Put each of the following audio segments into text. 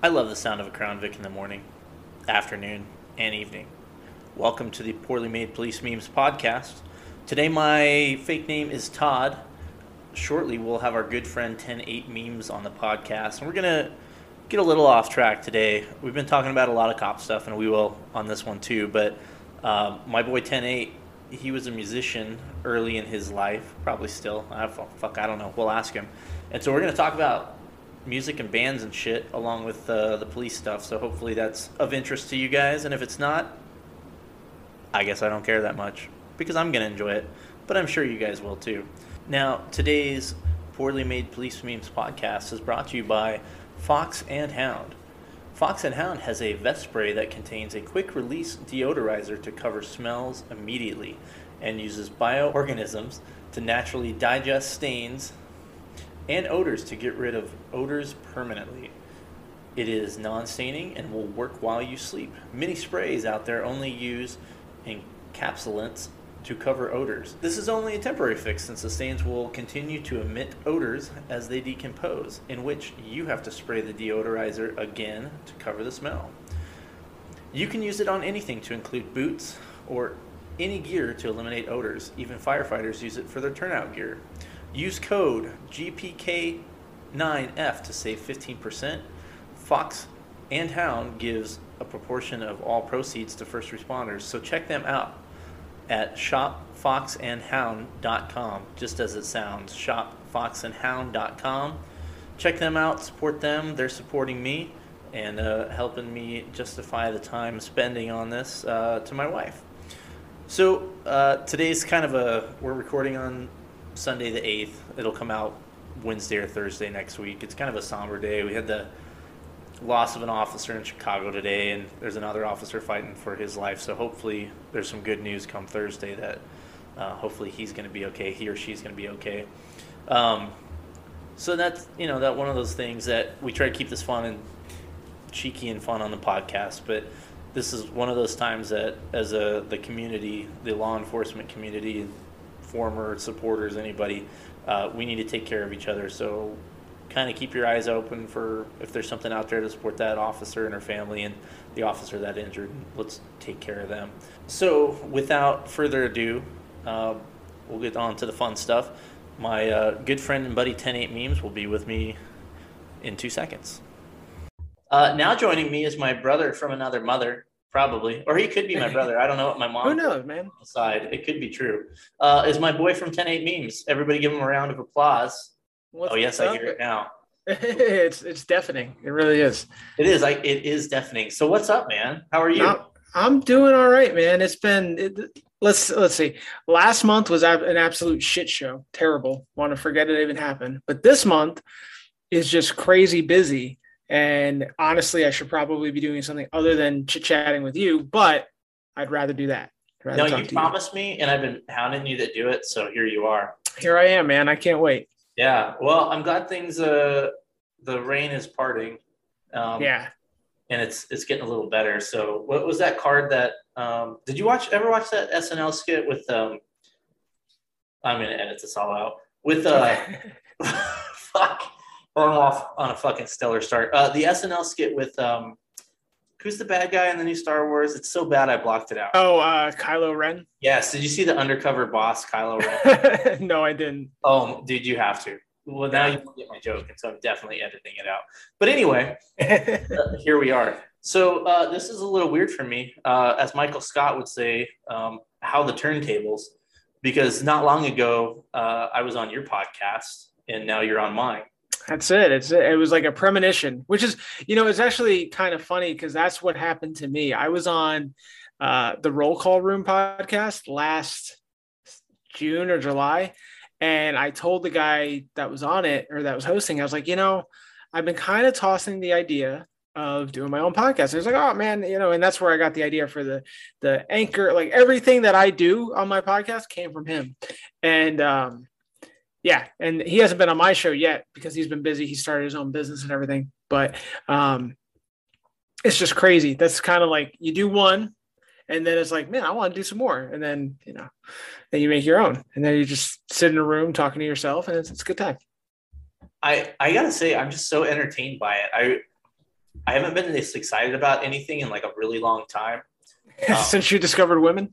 I love the sound of a Crown Vic in the morning, afternoon, and evening. Welcome to the Poorly Made Police Memes podcast. Today, my fake name is Todd. Shortly, we'll have our good friend 108 Memes on the podcast, and we're gonna get a little off track today. We've been talking about a lot of cop stuff, and we will on this one too. But uh, my boy 108, he was a musician early in his life, probably still. I fuck, I don't know. We'll ask him. And so we're gonna talk about music and bands and shit along with uh, the police stuff. So hopefully that's of interest to you guys. And if it's not, I guess I don't care that much because I'm going to enjoy it. But I'm sure you guys will too. Now, today's Poorly Made Police Memes podcast is brought to you by Fox and Hound. Fox and Hound has a vest spray that contains a quick release deodorizer to cover smells immediately and uses bioorganisms to naturally digest stains and odors to get rid of odors permanently. It is non staining and will work while you sleep. Many sprays out there only use encapsulants to cover odors. This is only a temporary fix since the stains will continue to emit odors as they decompose, in which you have to spray the deodorizer again to cover the smell. You can use it on anything to include boots or any gear to eliminate odors. Even firefighters use it for their turnout gear. Use code GPK9F to save 15%. Fox and Hound gives a proportion of all proceeds to first responders, so check them out at shopfoxandhound.com, just as it sounds, shopfoxandhound.com. Check them out, support them. They're supporting me and uh, helping me justify the time spending on this uh, to my wife. So uh, today's kind of a we're recording on Sunday the 8th. It'll come out Wednesday or Thursday next week. It's kind of a somber day. We had the loss of an officer in Chicago today, and there's another officer fighting for his life. So hopefully, there's some good news come Thursday that uh, hopefully he's going to be okay. He or she's going to be okay. Um, so that's you know that one of those things that we try to keep this fun and cheeky and fun on the podcast, but this is one of those times that as a the community, the law enforcement community, former supporters, anybody, uh, we need to take care of each other. So kind of keep your eyes open for if there's something out there to support that officer and her family and the officer that injured. Let's take care of them. So without further ado, uh, we'll get on to the fun stuff. My uh, good friend and buddy 108 Memes will be with me in two seconds. Uh, now joining me is my brother from another mother, Probably, or he could be my brother. I don't know what my mom. Who knows, man? Side, it could be true. Uh, is my boy from 108 Memes? Everybody, give him a round of applause. What's oh yes, I hear it now. it's it's deafening. It really is. It is. Like it is deafening. So what's up, man? How are you? I'm, I'm doing all right, man. It's been. It, let's let's see. Last month was an absolute shit show. Terrible. Want to forget it even happened. But this month is just crazy busy and honestly, I should probably be doing something other than chit chatting with you, but I'd rather do that. no, you promised you. me, and I've been hounding you to do it. So here you are. Here I am, man. I can't wait. Yeah. Well, I'm glad things. Uh, the rain is parting. Um, yeah. And it's it's getting a little better. So, what was that card that? Um, did you watch ever watch that SNL skit with? Um, I'm gonna edit this all out with. Uh, fuck I'm off on a fucking stellar start. Uh, the SNL skit with um, who's the bad guy in the new Star Wars? It's so bad I blocked it out. Oh, uh, Kylo Ren. Yes. Did you see the undercover boss, Kylo Ren? no, I didn't. Oh, dude, you have to. Well, now you get my joke, and so I'm definitely editing it out. But anyway, uh, here we are. So uh, this is a little weird for me, uh, as Michael Scott would say, um, how the turntables, because not long ago uh, I was on your podcast, and now you're on mine. That's it. It's it was like a premonition, which is you know it's actually kind of funny because that's what happened to me. I was on uh, the Roll Call Room podcast last June or July, and I told the guy that was on it or that was hosting, I was like, you know, I've been kind of tossing the idea of doing my own podcast. He was like, oh man, you know, and that's where I got the idea for the the anchor. Like everything that I do on my podcast came from him, and um, yeah, and he hasn't been on my show yet because he's been busy. He started his own business and everything. But um, it's just crazy. That's kind of like you do one, and then it's like, man, I want to do some more, and then you know, then you make your own, and then you just sit in a room talking to yourself, and it's, it's a good time. I I gotta say, I'm just so entertained by it. I I haven't been this excited about anything in like a really long time. Um, Since you discovered women.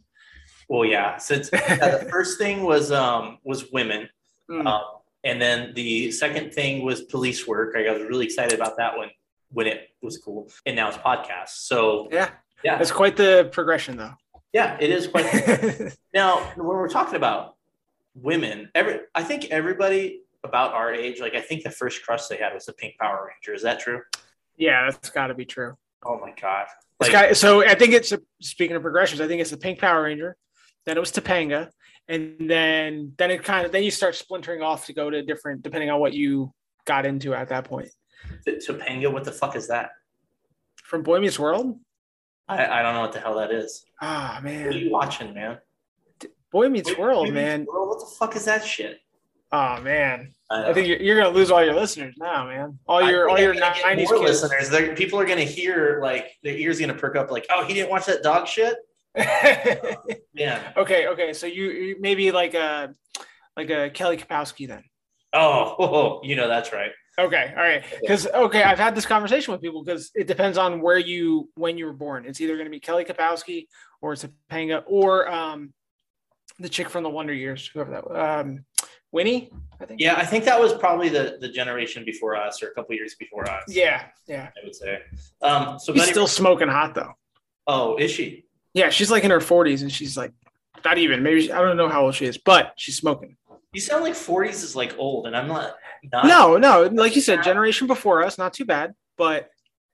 Well, yeah, since yeah, the first thing was um was women, Mm. um, and then the second thing was police work. I was really excited about that one when it was cool, and now it's podcasts. So yeah, yeah, it's quite the progression, though. yeah, it is quite. now when we're talking about women, every I think everybody about our age, like I think the first crush they had was the Pink Power Ranger. Is that true? yeah, that's got to be true. Oh my god! Like, so I think it's speaking of progressions. I think it's the Pink Power Ranger, then it was Topanga, and then then it kind of then you start splintering off to go to different depending on what you got into at that point. Topanga, what the fuck is that? From Boy Meets World. I, I don't know what the hell that is. Ah man, What are you watching, man? Boy Meets Boy- World, Boy Meets man. World? What the fuck is that shit? Oh man, I, I think you're, you're gonna lose all your listeners now, man. All your all your nineties kids. listeners. People are gonna hear like their ears gonna perk up. Like, oh, he didn't watch that dog shit. Man, okay, okay. So you, you maybe like a like a Kelly Kapowski then. oh, you know that's right. Okay, all right. Because okay, I've had this conversation with people because it depends on where you when you were born. It's either going to be Kelly Kapowski or it's Topanga or um the chick from the Wonder Years, whoever that was. Um, Winnie, I think. Yeah, I think that was probably the the generation before us, or a couple years before us. Yeah, yeah. I would say. Um, so She's still smoking hot though. Oh, is she? Yeah, she's like in her forties and she's like not even maybe she- I don't know how old she is, but she's smoking. You sound like 40s is like old, and I'm not. not No, no, like you said, generation before us, not too bad, but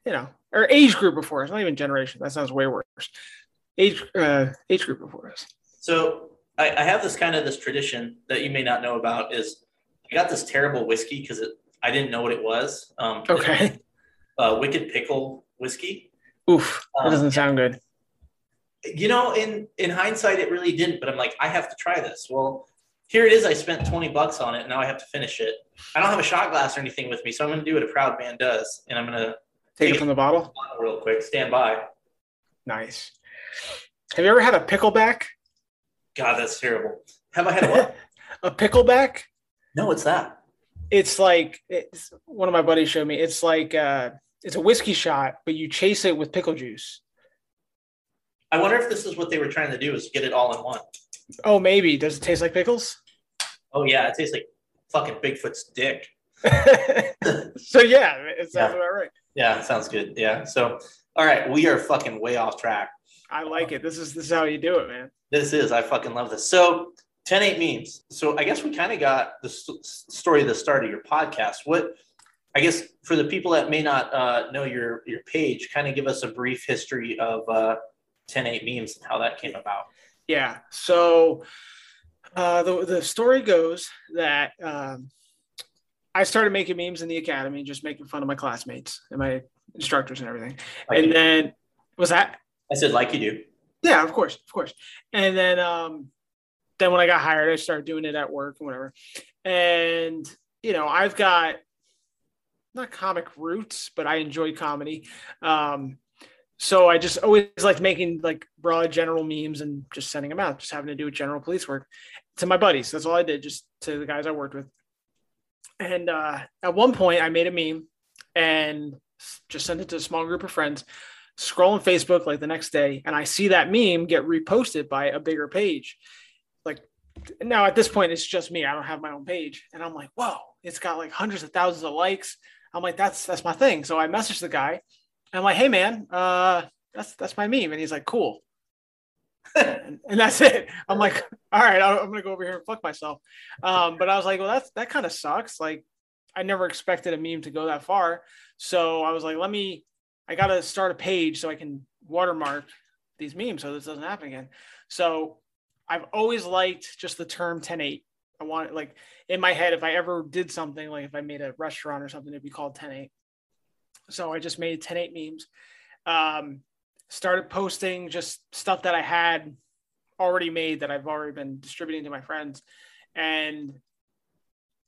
you know, or age group before us, not even generation. That sounds way worse. Age, uh, age group before us. So I, I have this kind of this tradition that you may not know about is I got this terrible whiskey because I didn't know what it was. Um, Okay. Uh, Wicked Pickle whiskey. Oof, that Um, doesn't sound good. You know, in in hindsight, it really didn't. But I'm like, I have to try this. Well, here it is. I spent 20 bucks on it. and Now I have to finish it. I don't have a shot glass or anything with me, so I'm going to do what a proud man does, and I'm going to Take it from the bottle. real quick. Stand by. Nice. Have you ever had a pickleback? God, that's terrible. Have I had a what? a pickleback? no, what's that? It's like it's one of my buddies showed me. It's like uh, it's a whiskey shot, but you chase it with pickle juice. I wonder if this is what they were trying to do is get it all in one. Oh, maybe. Does it taste like pickles? Oh yeah, it tastes like fucking Bigfoot's dick. so yeah, it sounds Yeah. about right. Yeah, sounds good. Yeah. So, all right, we are fucking way off track. I like it. This is this is how you do it, man. This is, I fucking love this. So, 10 8 memes. So, I guess we kind of got the st- story of the start of your podcast. What, I guess, for the people that may not uh, know your your page, kind of give us a brief history of uh, 10 8 memes and how that came about. Yeah. So uh, the the story goes that um, I started making memes in the academy, just making fun of my classmates and my instructors and everything. Like and then was that I said, like you do. Yeah, of course, of course. And then um then when I got hired, I started doing it at work and whatever. And you know, I've got not comic roots, but I enjoy comedy. Um so I just always liked making like broad general memes and just sending them out, just having to do with general police work to my buddies. That's all I did, just to the guys I worked with. And uh, at one point, I made a meme and just sent it to a small group of friends scrolling Facebook like the next day, and I see that meme get reposted by a bigger page. Like now at this point, it's just me. I don't have my own page, and I'm like, whoa, it's got like hundreds of thousands of likes. I'm like, that's that's my thing. So I messaged the guy, I'm like, hey man, uh, that's that's my meme, and he's like, cool. and, and that's it. I'm like, all right, I'm gonna go over here and fuck myself. Um, but I was like, well, that's that kind of sucks. Like, I never expected a meme to go that far. So I was like, let me I got to start a page so I can watermark these memes so this doesn't happen again. So I've always liked just the term 10-8. I want like in my head, if I ever did something, like if I made a restaurant or something, it'd be called 10-8. So I just made 10-8 memes. Um, started posting just stuff that I had already made that I've already been distributing to my friends. And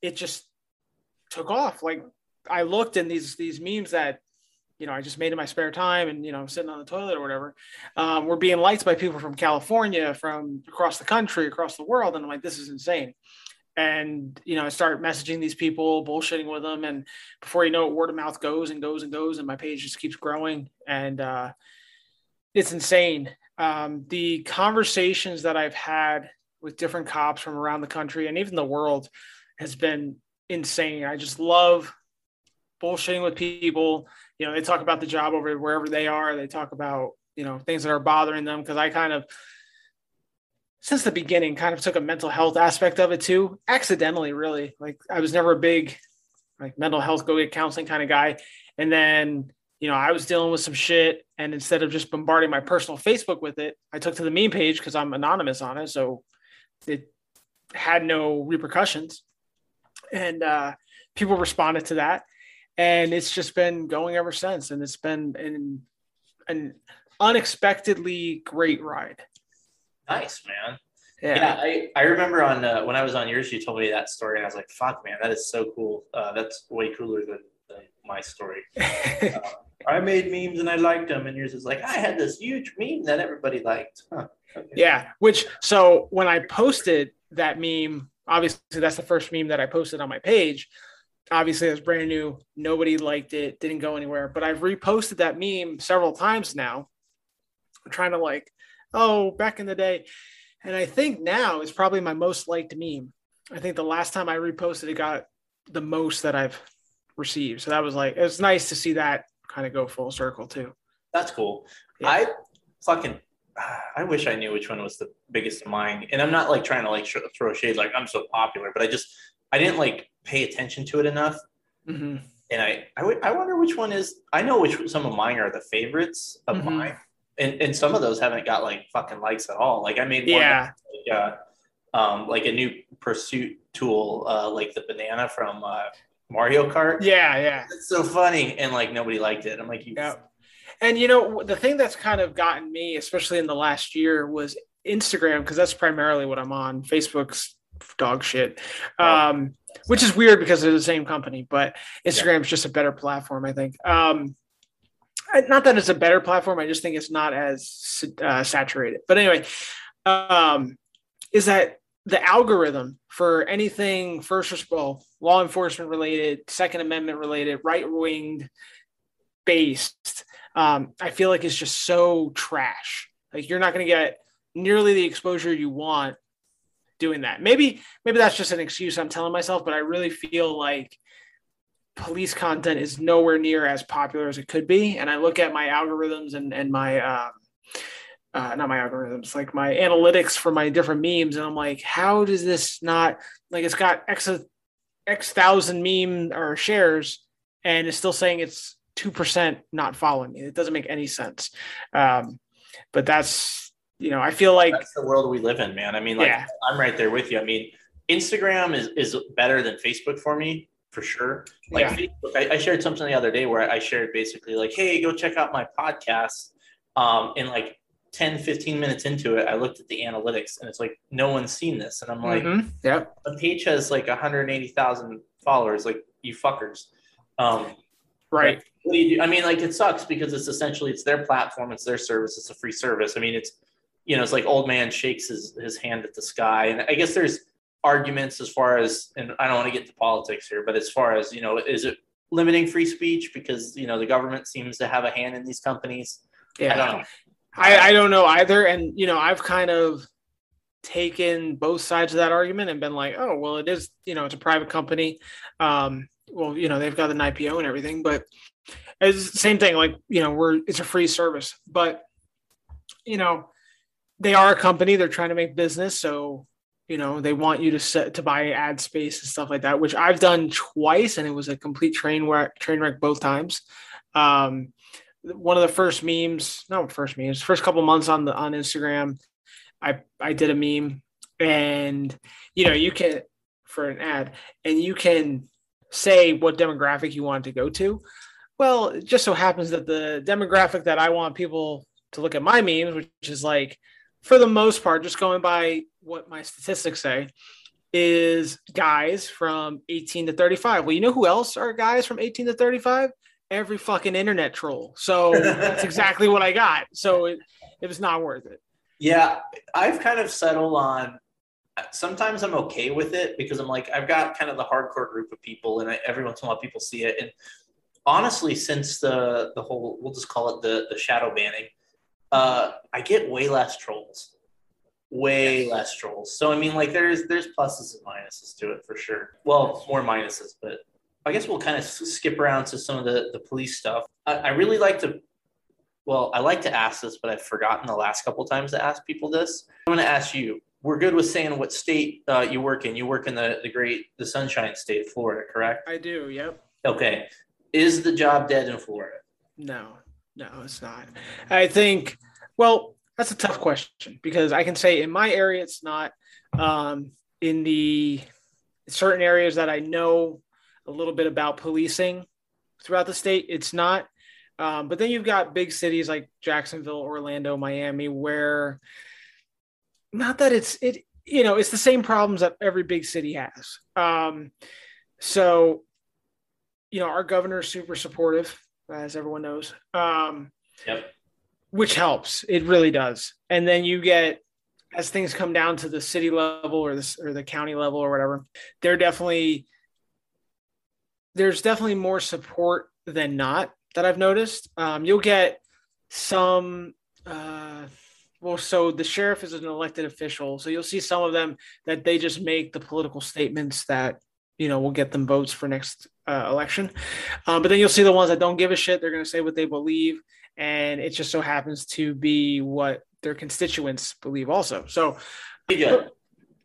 it just took off. Like I looked in these these memes that you know, I just made in my spare time and, you know, sitting on the toilet or whatever, um, were being liked by people from California, from across the country, across the world. And I'm like, this is insane. And you know, I start messaging these people, bullshitting with them, and before you know it, word of mouth goes and goes and goes, and my page just keeps growing, and uh, it's insane. Um, the conversations that I've had with different cops from around the country and even the world has been insane. I just love bullshitting with people. You know, they talk about the job over wherever they are. They talk about you know things that are bothering them because I kind of since the beginning kind of took a mental health aspect of it too accidentally really. Like i was never a big like mental health go get counseling kind of guy. And then you know i was dealing with some shit and instead of just bombarding my personal facebook with it i took to the meme page because i'm anonymous on it so it had no repercussions. And uh, people responded to that and it's just been going ever since and it's been an, an unexpectedly great ride Nice, man. yeah, Yeah, I, I remember on uh, when I was on yours, you told me that story, and I was like, "Fuck, man, that is so cool. Uh, that's way cooler than, than my story." Uh, I made memes and I liked them, and yours is like, "I had this huge meme that everybody liked." Huh. Okay. Yeah, which so when I posted that meme, obviously that's the first meme that I posted on my page. Obviously, it was brand new. Nobody liked it, didn't go anywhere. But I've reposted that meme several times now. I'm trying to like, oh, back in the day. And I think now is probably my most liked meme. I think the last time I reposted it got the most that I've received. So that was like, it was nice to see that kind of go full circle too. That's cool. Yeah. I fucking I wish I knew which one was the biggest of mine. And I'm not like trying to like throw shade like I'm so popular, but I just I didn't like pay attention to it enough. Mm-hmm. And I I, w- I wonder which one is. I know which some of mine are the favorites of Mhm. mine, and and some of those haven't got like fucking likes at all. Like I made one Yeah. like, uh, um, like a new pursuit tool, uh, like the banana from uh, Mario Kart. Yeah. Yeah. It's so funny, and like nobody liked it. I'm like, you Yeah. And you know, the thing that's kind of gotten me, especially in the last year, was Instagram, because that's primarily what I'm on. Facebook's dog shit. Um, which is weird because they're the same company, but Instagram's just a better platform, I think. Um, not that it's a better platform, I just think it's not as uh, saturated. But anyway, um, is that the algorithm for anything first res- well, law enforcement related, Second Amendment related, right winged based, um, I feel like it's just so trash. Like you're not going to get nearly the exposure you want doing that. Maybe maybe that's just an excuse I'm telling myself, but I really feel like police content is nowhere near as popular as it could be. And I look at my algorithms and and my um, uh, not my algorithms, like my analytics for my different memes, and I'm like, how does this not like it's got x x thousand meme or shares, and it's still saying it's two percent not following me. It doesn't make any sense. Um, but that's you know, I feel like that's the world we live in, man. I mean, like Yeah. I'm right there with you. I mean, Instagram is is better than Facebook for me for sure. Like Yeah. Facebook, I, I shared something the other day where I shared basically like, hey, go check out my podcast. Um, and like 10, 15 minutes into it, I looked at the analytics and it's like no one's seen this. And I'm like, Mhm. yep, the page has like 180,000 followers, like you fuckers. Um, right, like, what do you do? I mean, like it sucks because it's essentially it's their platform, it's their service, it's a free service. I mean, it's you know, it's like old man shakes his his hand at the sky, and I guess there's arguments as far as, and I don't want to get to politics here, but as far as you know, is it limiting free speech because you know the government seems to have a hand in these companies? yeah. I don't know. I, I don't know either. And, you know, I've kind of taken both sides of that argument and been like, oh, well, it is, you know, it's a private company. Um, well, you know, they've got an IPO and everything, but it's the same thing. Like, you know, we're, it's a free service, but, you know, they are a company, they're trying to make business. So, you know, they want you to set to buy ad space and stuff like that, which I've done twice and it was a complete train wreck, train wreck both times. Um, one of the first memes, not first memes, first couple months on the on Instagram, I I did a meme, and you know you can for an ad, and you can say what demographic you want to go to. Well, it just so happens that the demographic that I want people to look at my memes, which is like for the most part, just going by what my statistics say, is guys from 18 to 35. Well, you know who else are guys from 18 to 35? Every fucking internet troll. So that's exactly what I got. So it, it was not worth it. Yeah, I've kind of settled on sometimes I'm okay with it because I'm like I've got kind of the hardcore group of people, and I, every once in a while people see it. And honestly, since the the whole we'll just call it the the shadow banning, uh, I get way less trolls, way less trolls. So I mean, like there's there's pluses and minuses to it for sure. Well, more minuses, but I guess we'll kind of skip around to some of the the police stuff. I, I really like to. Well, I like to ask this, but I've forgotten the last couple times to ask people this. I'm going to ask you we're good with saying what state uh, you work in. You work in the, the great, the sunshine state, Florida, correct? I do. Yep. Okay. Is the job dead in Florida? No, no, it's not. I think, well, that's a tough question because I can say in my area, it's not. Um, in the certain areas that I know a little bit about policing throughout the state, it's not. Um, but then you've got big cities like Jacksonville, Orlando, Miami, where not that it's it you know it's the same problems that every big city has um so you know our governor is super supportive as everyone knows. Um yep. which helps. It really does. And then you get as things come down to the city level or the or the county level or whatever they're definitely there's definitely more support than not that I've noticed. Um, you'll get some uh, well, so the sheriff is an elected official, so you'll see some of them that they just make the political statements that you know will get them votes for next uh, election. Um, but then you'll see the ones that don't give a shit. They're going to say what they believe, and it just so happens to be what their constituents believe also. So, Grady Judd,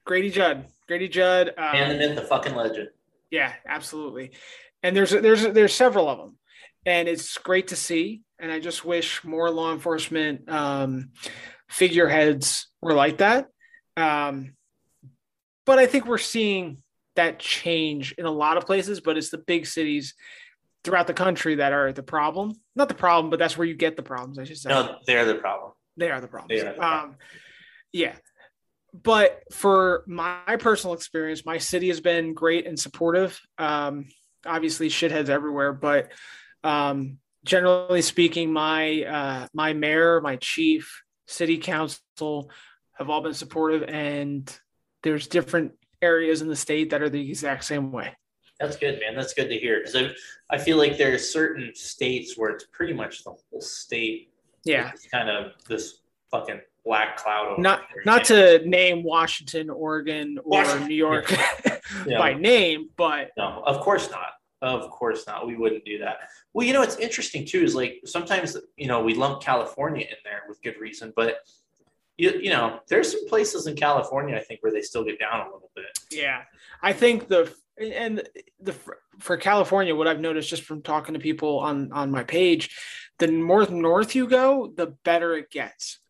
Grady Judd, Grady Judd, um, and the myth, the fucking legend. Yeah, absolutely. And there's there's there's several of them, and it's great to see. And I just wish more law enforcement. Um, figureheads were like that. Um, but I think we're seeing that change in a lot of places, but it's the big cities throughout the country that are the problem. Not the problem, but that's where you get the problems, I should say. No, they're the problem. They are the problems. Are the problem. Um, yeah. But for my personal experience, my city has been great and supportive. Um, obviously, shitheads everywhere, but um, generally speaking, my uh, my mayor, my chief, city council have all been supportive and there's different areas in the state that are the exact same way that's good man that's good to hear because I, I feel like there are certain states where it's pretty much the whole state yeah it's kind of this fucking black cloud not not to name washington oregon or washington. new york yeah. by name but no of course not of course not. We wouldn't do that. Well, you know, it's interesting too, is like sometimes, you know, we lump California in there with good reason, but you, you know, there's some places in California, I think, where they still get down a little bit. Yeah. I think the, and the, for California, what I've noticed just from talking to people on, on my page, the more north you go, the better it gets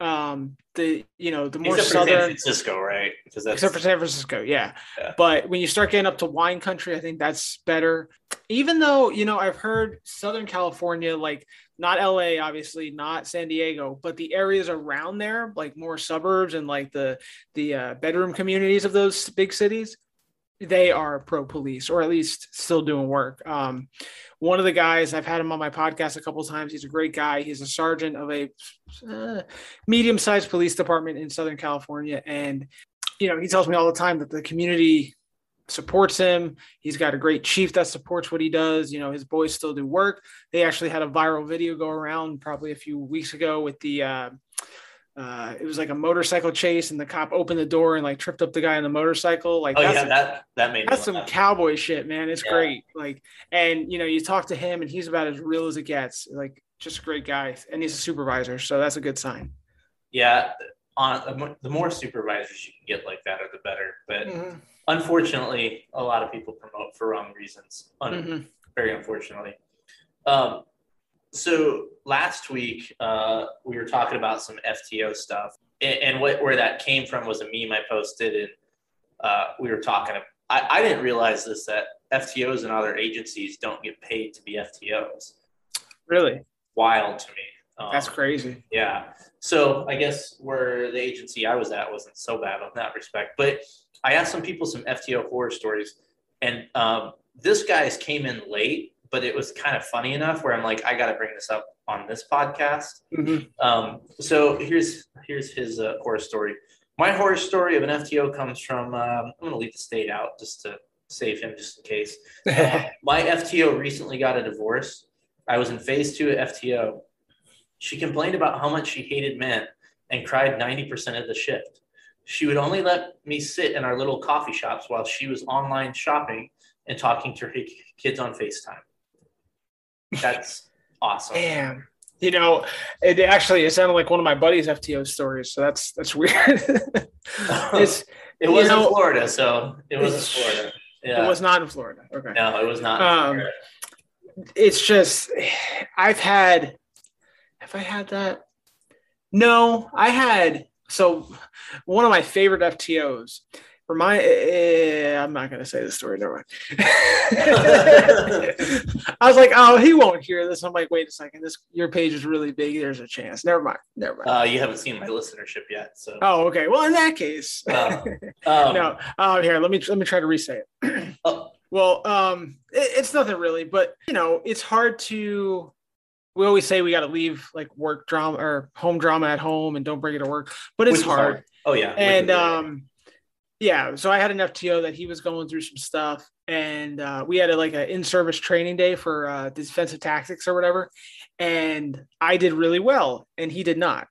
um the you know the more except southern San Francisco, right? Because that's except for San Francisco, yeah. yeah. But when you start getting up to wine country, I think that's better. Even though you know I've heard Southern California, like not LA, obviously not San Diego, but the areas around there, like more suburbs and like the the uh, bedroom communities of those big cities, they are pro police or at least still doing work. Um, one of the guys I've had him on my podcast a couple times. He's a great guy. He's a sergeant of a uh, medium-sized police department in Southern California, and you know he tells me all the time that the community supports him. He's got a great chief that supports what he does. You know, his boys still do work. They actually had a viral video go around probably a few weeks ago with the uh, uh, it was like a motorcycle chase, and the cop opened the door and like tripped up the guy on the motorcycle. Like, oh yeah, that that made that's some cowboy shit, man. It's yeah. great. Like, and you know, you talk to him, and he's about as real as it gets. Like, just a great guy, and he's a supervisor, so that's a good sign. Yeah, on the more supervisors you can get like that, are the better. But mm-hmm. Unfortunately, a lot of people promote for wrong reasons. Un- mm-hmm. Very unfortunately. Um, so last week uh, we were talking about some FTO stuff, and, and, what where that came from was a meme I posted, and uh, we were talking. I, I didn't realize this that FTOs and other agencies don't get paid to be FTOs. Really wild to me. Um, That's crazy. Yeah. So I guess where the agency I was at wasn't so bad on that respect, but I asked some people some FTO horror stories, and um, this guy's came in late but it was kind of funny enough where I'm like, I got to bring this up on this podcast. Mm-hmm. Um, so here's here's his uh, horror story. My horror story of an FTO comes from. Um, I'm going to leave the state out just to save him, just in case. Uh, my FTO recently got a divorce. I was in phase two at FTO. She complained about how much she hated men and cried 90% of the shift. She would only let me sit in our little coffee shops while she was online shopping and talking to her kids on FaceTime. That's awesome. Damn. You know, it actually it sounded like one of my buddy's FTO stories, so that's that's weird. it's it was in Florida, so it was in Florida. Yeah. It was not in Florida. Okay. No, it was not. Um, it's just I've had have I had that? No, I had so one of my favorite FTOs Remind, eh, I'm not going to say the story. Never mind. I was like, oh, he won't hear this. I'm like, wait a second. This your page is really big. There's a chance. Never mind. Never mind. Uh, you haven't seen my listenership yet, so. Oh, okay. Well, in that case, uh, um, no. Uh, here, let me let me try to re-say it. oh. Well, um, it, it's nothing really, but you know, it's hard to we always say we got to leave like work drama or home drama at home and don't bring it to work, but it's hard. hard. Oh yeah. And um, yeah, so I had an FTO that he was going through some stuff, and uh, we had a, like an in-service training day for uh, defensive tactics or whatever, and I did really well, and he did not.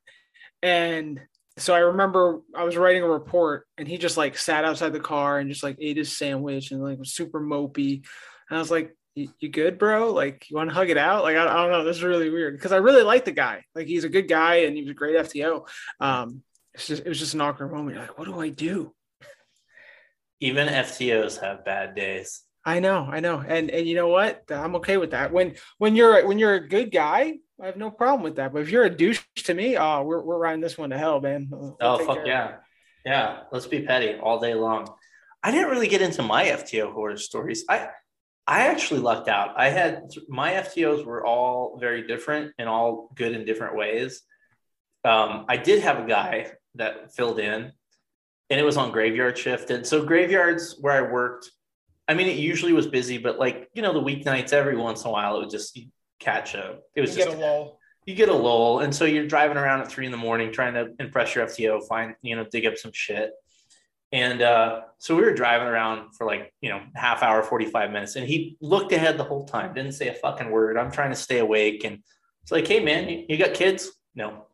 And so I remember I was writing a report, and he just like sat outside the car and just like ate his sandwich and like was super mopey, and I was like, "You good, bro? Like, you want to hug it out? Like, I, I don't know. This is really weird because I really like the guy. Like, he's a good guy and he was a great FTO. Um, it's just it was just an awkward moment. You're like, what do I do? Even FTOs have bad days. I know, I know, and and you know what? I'm okay with that. When when you're when you're a good guy, I have no problem with that. But if you're a douche to me, oh, we're we're riding this one to hell, man. We'll oh fuck yeah, yeah. Let's be petty all day long. I didn't really get into my FTO horror stories. I I actually lucked out. I had my FTOs were all very different and all good in different ways. Um, I did have a guy that filled in and it was on graveyard shift. And so graveyards where I worked, I mean, it usually was busy, but like you know, the weeknights every once in a while, it would just catch a. It was you just a lull. You get a lull, and so you're driving around at three in the morning trying to impress your FTO, find you know, dig up some shit. And uh, so we were driving around for like, you know, half hour, 45 minutes. And he looked ahead the whole time, didn't say a fucking word. I'm trying to stay awake. And it's like, hey, man, you, you got kids? No.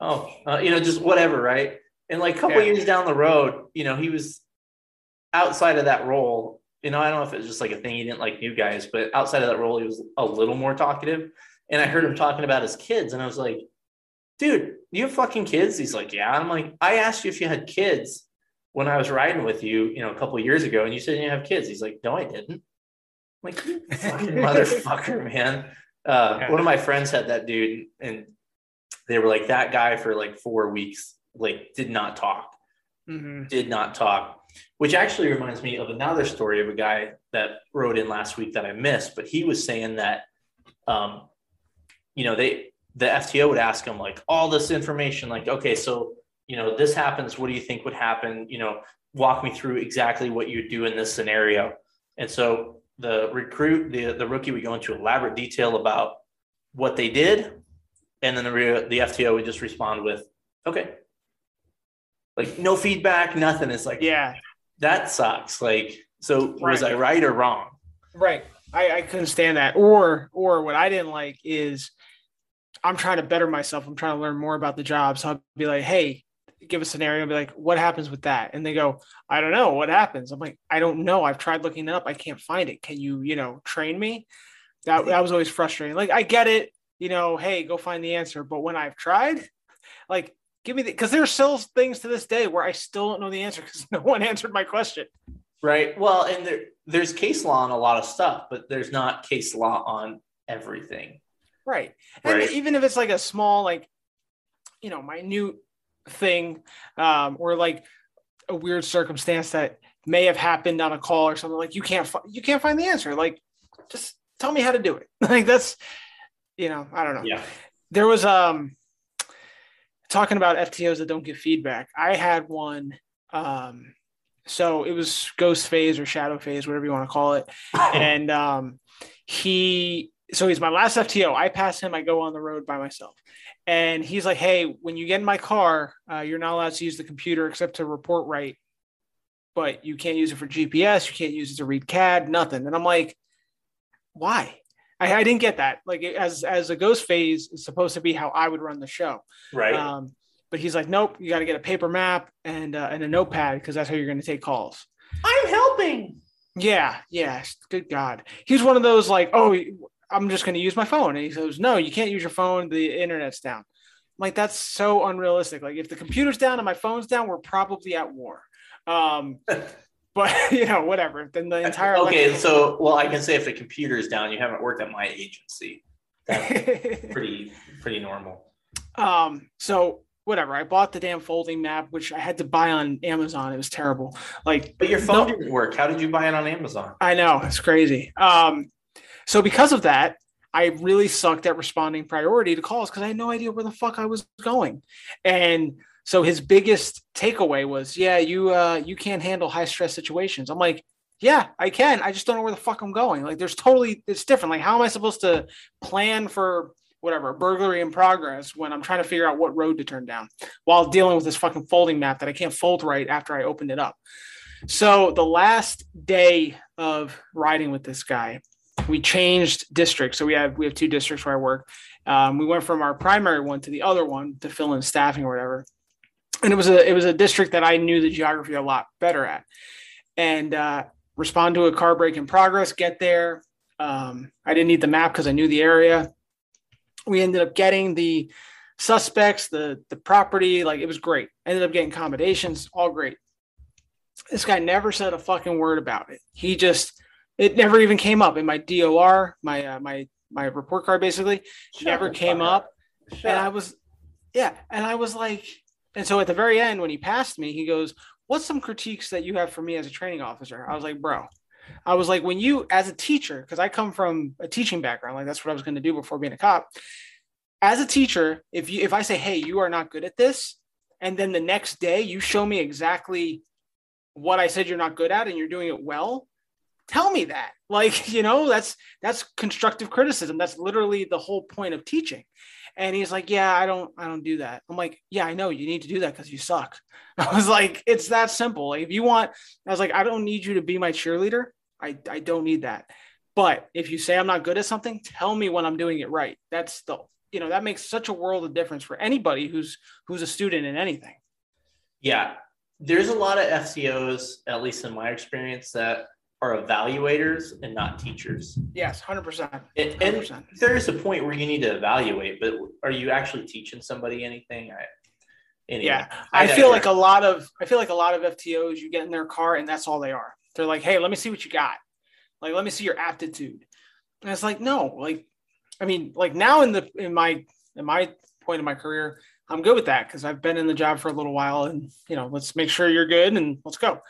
Oh, uh, you know, just whatever, right? And like a couple yeah. years down the road, you know, he was outside of that role. You know, I don't know if it's just like a thing he didn't like new guys, but outside of that role, he was a little more talkative. And I heard him talking about his kids, and I was like, dude, you have fucking kids? He's like, yeah. I'm like, I asked you if you had kids when I was riding with you, you know, a couple years ago, and you said you have kids. He's like, no, I didn't. I'm like, fucking motherfucker, man. Uh, one of my friends had that dude, and they were like that guy for like four weeks like did not talk, mm-hmm. did not talk. Which actually reminds me of another story of a guy that wrote in last week that I missed, but he was saying that, um, you know, they the FTO would ask him like all this information, like, okay, so you know, this happens. What do you think would happen? You know, walk me through exactly what you do in this scenario. And so the recruit, the the rookie would go into elaborate detail about what they did, and then the the FTO would just respond with, okay, like no feedback, nothing. It's like, yeah, that sucks. Like, so right. was I right or wrong? Right. I, I couldn't stand that. Or, or what I didn't like is I'm trying to better myself. I'm trying to learn more about the job. So I'll be like, hey, give a scenario and be like, what happens with that? And they go, I don't know. What happens? I'm like, I don't know. I've tried looking it up. I can't find it. Can you, you know, train me? That, that was always frustrating. Like, I get it, you know, hey, go find the answer. But when I've tried, like, give me the because there's still things to this day where I still don't know the answer because no one answered my question. Right. Well, and there there's case law on a lot of stuff, but there's not case law on everything. Right. And right. even if it's like a small, like, you know, minute thing, um, or like a weird circumstance that may have happened on a call or something, like you can't fi- you can't find the answer. Like, just tell me how to do it. like that's, you know, I don't know. Yeah. There was um talking about FTOs that don't give feedback, I had one. Um, so it was ghost phase or shadow phase, whatever you want to call it. And um, he so he's my last FTO. I pass him. I go on the road by myself, and he's like, "Hey, when you get in my car, uh, you're not allowed to use the computer except to report write, but you can't use it for GPS. You can't use it to read CAD. Nothing." And I'm like, "Why?" I, I didn't get that. Like as as a ghost phase is supposed to be how I would run the show, Right. um, but he's like, "Nope, you got to get a paper map and uh, and a notepad because that's how you're going to take calls." I'm helping. Yeah, yeah. Good God. He's one of those like, oh, I'm just going to use my phone. And he goes, no, you can't use your phone. The internet's down. I'm like, that's so unrealistic. Like, if the computer's down and my phone's down, we're probably at war. Um, but, you know, whatever. Then the entire. Okay, electrical- so well, I can say if the computer is down, you haven't worked at my agency. That's pretty pretty normal. um, so whatever. I bought the damn folding map, which I had to buy on Amazon. It was terrible. Like, But your phone No. didn't work. How did you buy it on Amazon? I know it's crazy. Um, so because of that, I really sucked at responding priority to calls because I had no idea where the fuck I was going. And so his biggest takeaway was, "Yeah, you uh, you can't handle high stress situations." I'm like, "Yeah, I can. I just don't know where the fuck I'm going." Like, there's totally it's different. Like, how am I supposed to plan for whatever burglary in progress when I'm trying to figure out what road to turn down while dealing with this fucking folding map that I can't fold right after I opened it up. So the last day of riding with this guy, we changed districts. So we have we have two districts where I work. Um, we went from our primary one to the other one to fill in staffing or whatever. And it was a it was a district that I knew the geography a lot better at. And uh, respond to a car break in progress, get there. Um, I didn't need the map because I knew the area. We ended up getting the suspects, the the property, like it was great. Ended up getting accommodations, all great. This guy never said a fucking word about it. He just it never even came up in my DOR, my uh, my my report card basically Shut never came up. Shut And I was yeah, and I was like and so at the very end when he passed me, he goes, "What's some critiques that you have for me as a training officer?" I was like, "Bro, I was like, when you, as a teacher, because I come from a teaching background, like that's what I was going to do before being a cop. As a teacher, if you, if I say, hey, you are not good at this, and then the next day you show me exactly what I said you're not good at, and you're doing it well, tell me that. Like, you know, that's that's constructive criticism. That's literally the whole point of teaching. And he's like, yeah, I don't, I don't do that. I'm like, yeah, I know you need to do that because you suck. I was like, it's that simple. Like, if you want, I was like, I don't need you to be my cheerleader. I, I don't need that. But if you say I'm not good at something, tell me when I'm doing it right. That's the, you know, that makes such a world of difference for anybody who's who's a student in anything. Yeah, there's a lot of FTOs, at least in my experience, that are evaluators and not teachers. Yes, hundred percent. And, and there is a point where you need to evaluate, but are you actually teaching somebody anything? I, anyway, Yeah, I feel like a lot of I feel like a lot of FTOs you get in their car and that's all they are. They're like, hey, let me see what you got. Like, let me see your aptitude. And it's like, no, like, I mean, like now in the in my in my point of my career, I'm good with that because I've been in the job for a little while, and you know, let's make sure you're good and let's go.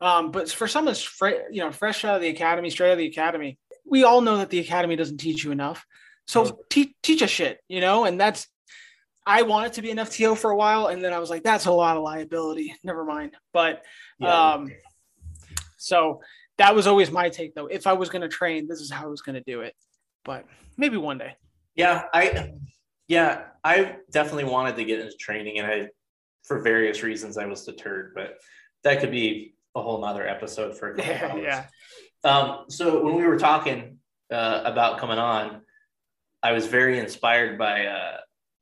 Um, but for someone fre- you know fresh out of the academy, straight out of the academy, we all know that the academy doesn't teach you enough. So te- teach us shit, you know, and that's I wanted to be an FTO for a while, and then I was like, that's a lot of liability. Never mind. But Yeah. um, so that was always my take, though. If I was going to train, this is how I was going to do it. But maybe one day. Yeah, I yeah, I definitely wanted to get into training and I for various reasons I was deterred, but that could be a whole nother episode for a couple Yeah, hours. yeah. Um, so when we were talking uh, about coming on, I was very inspired by uh,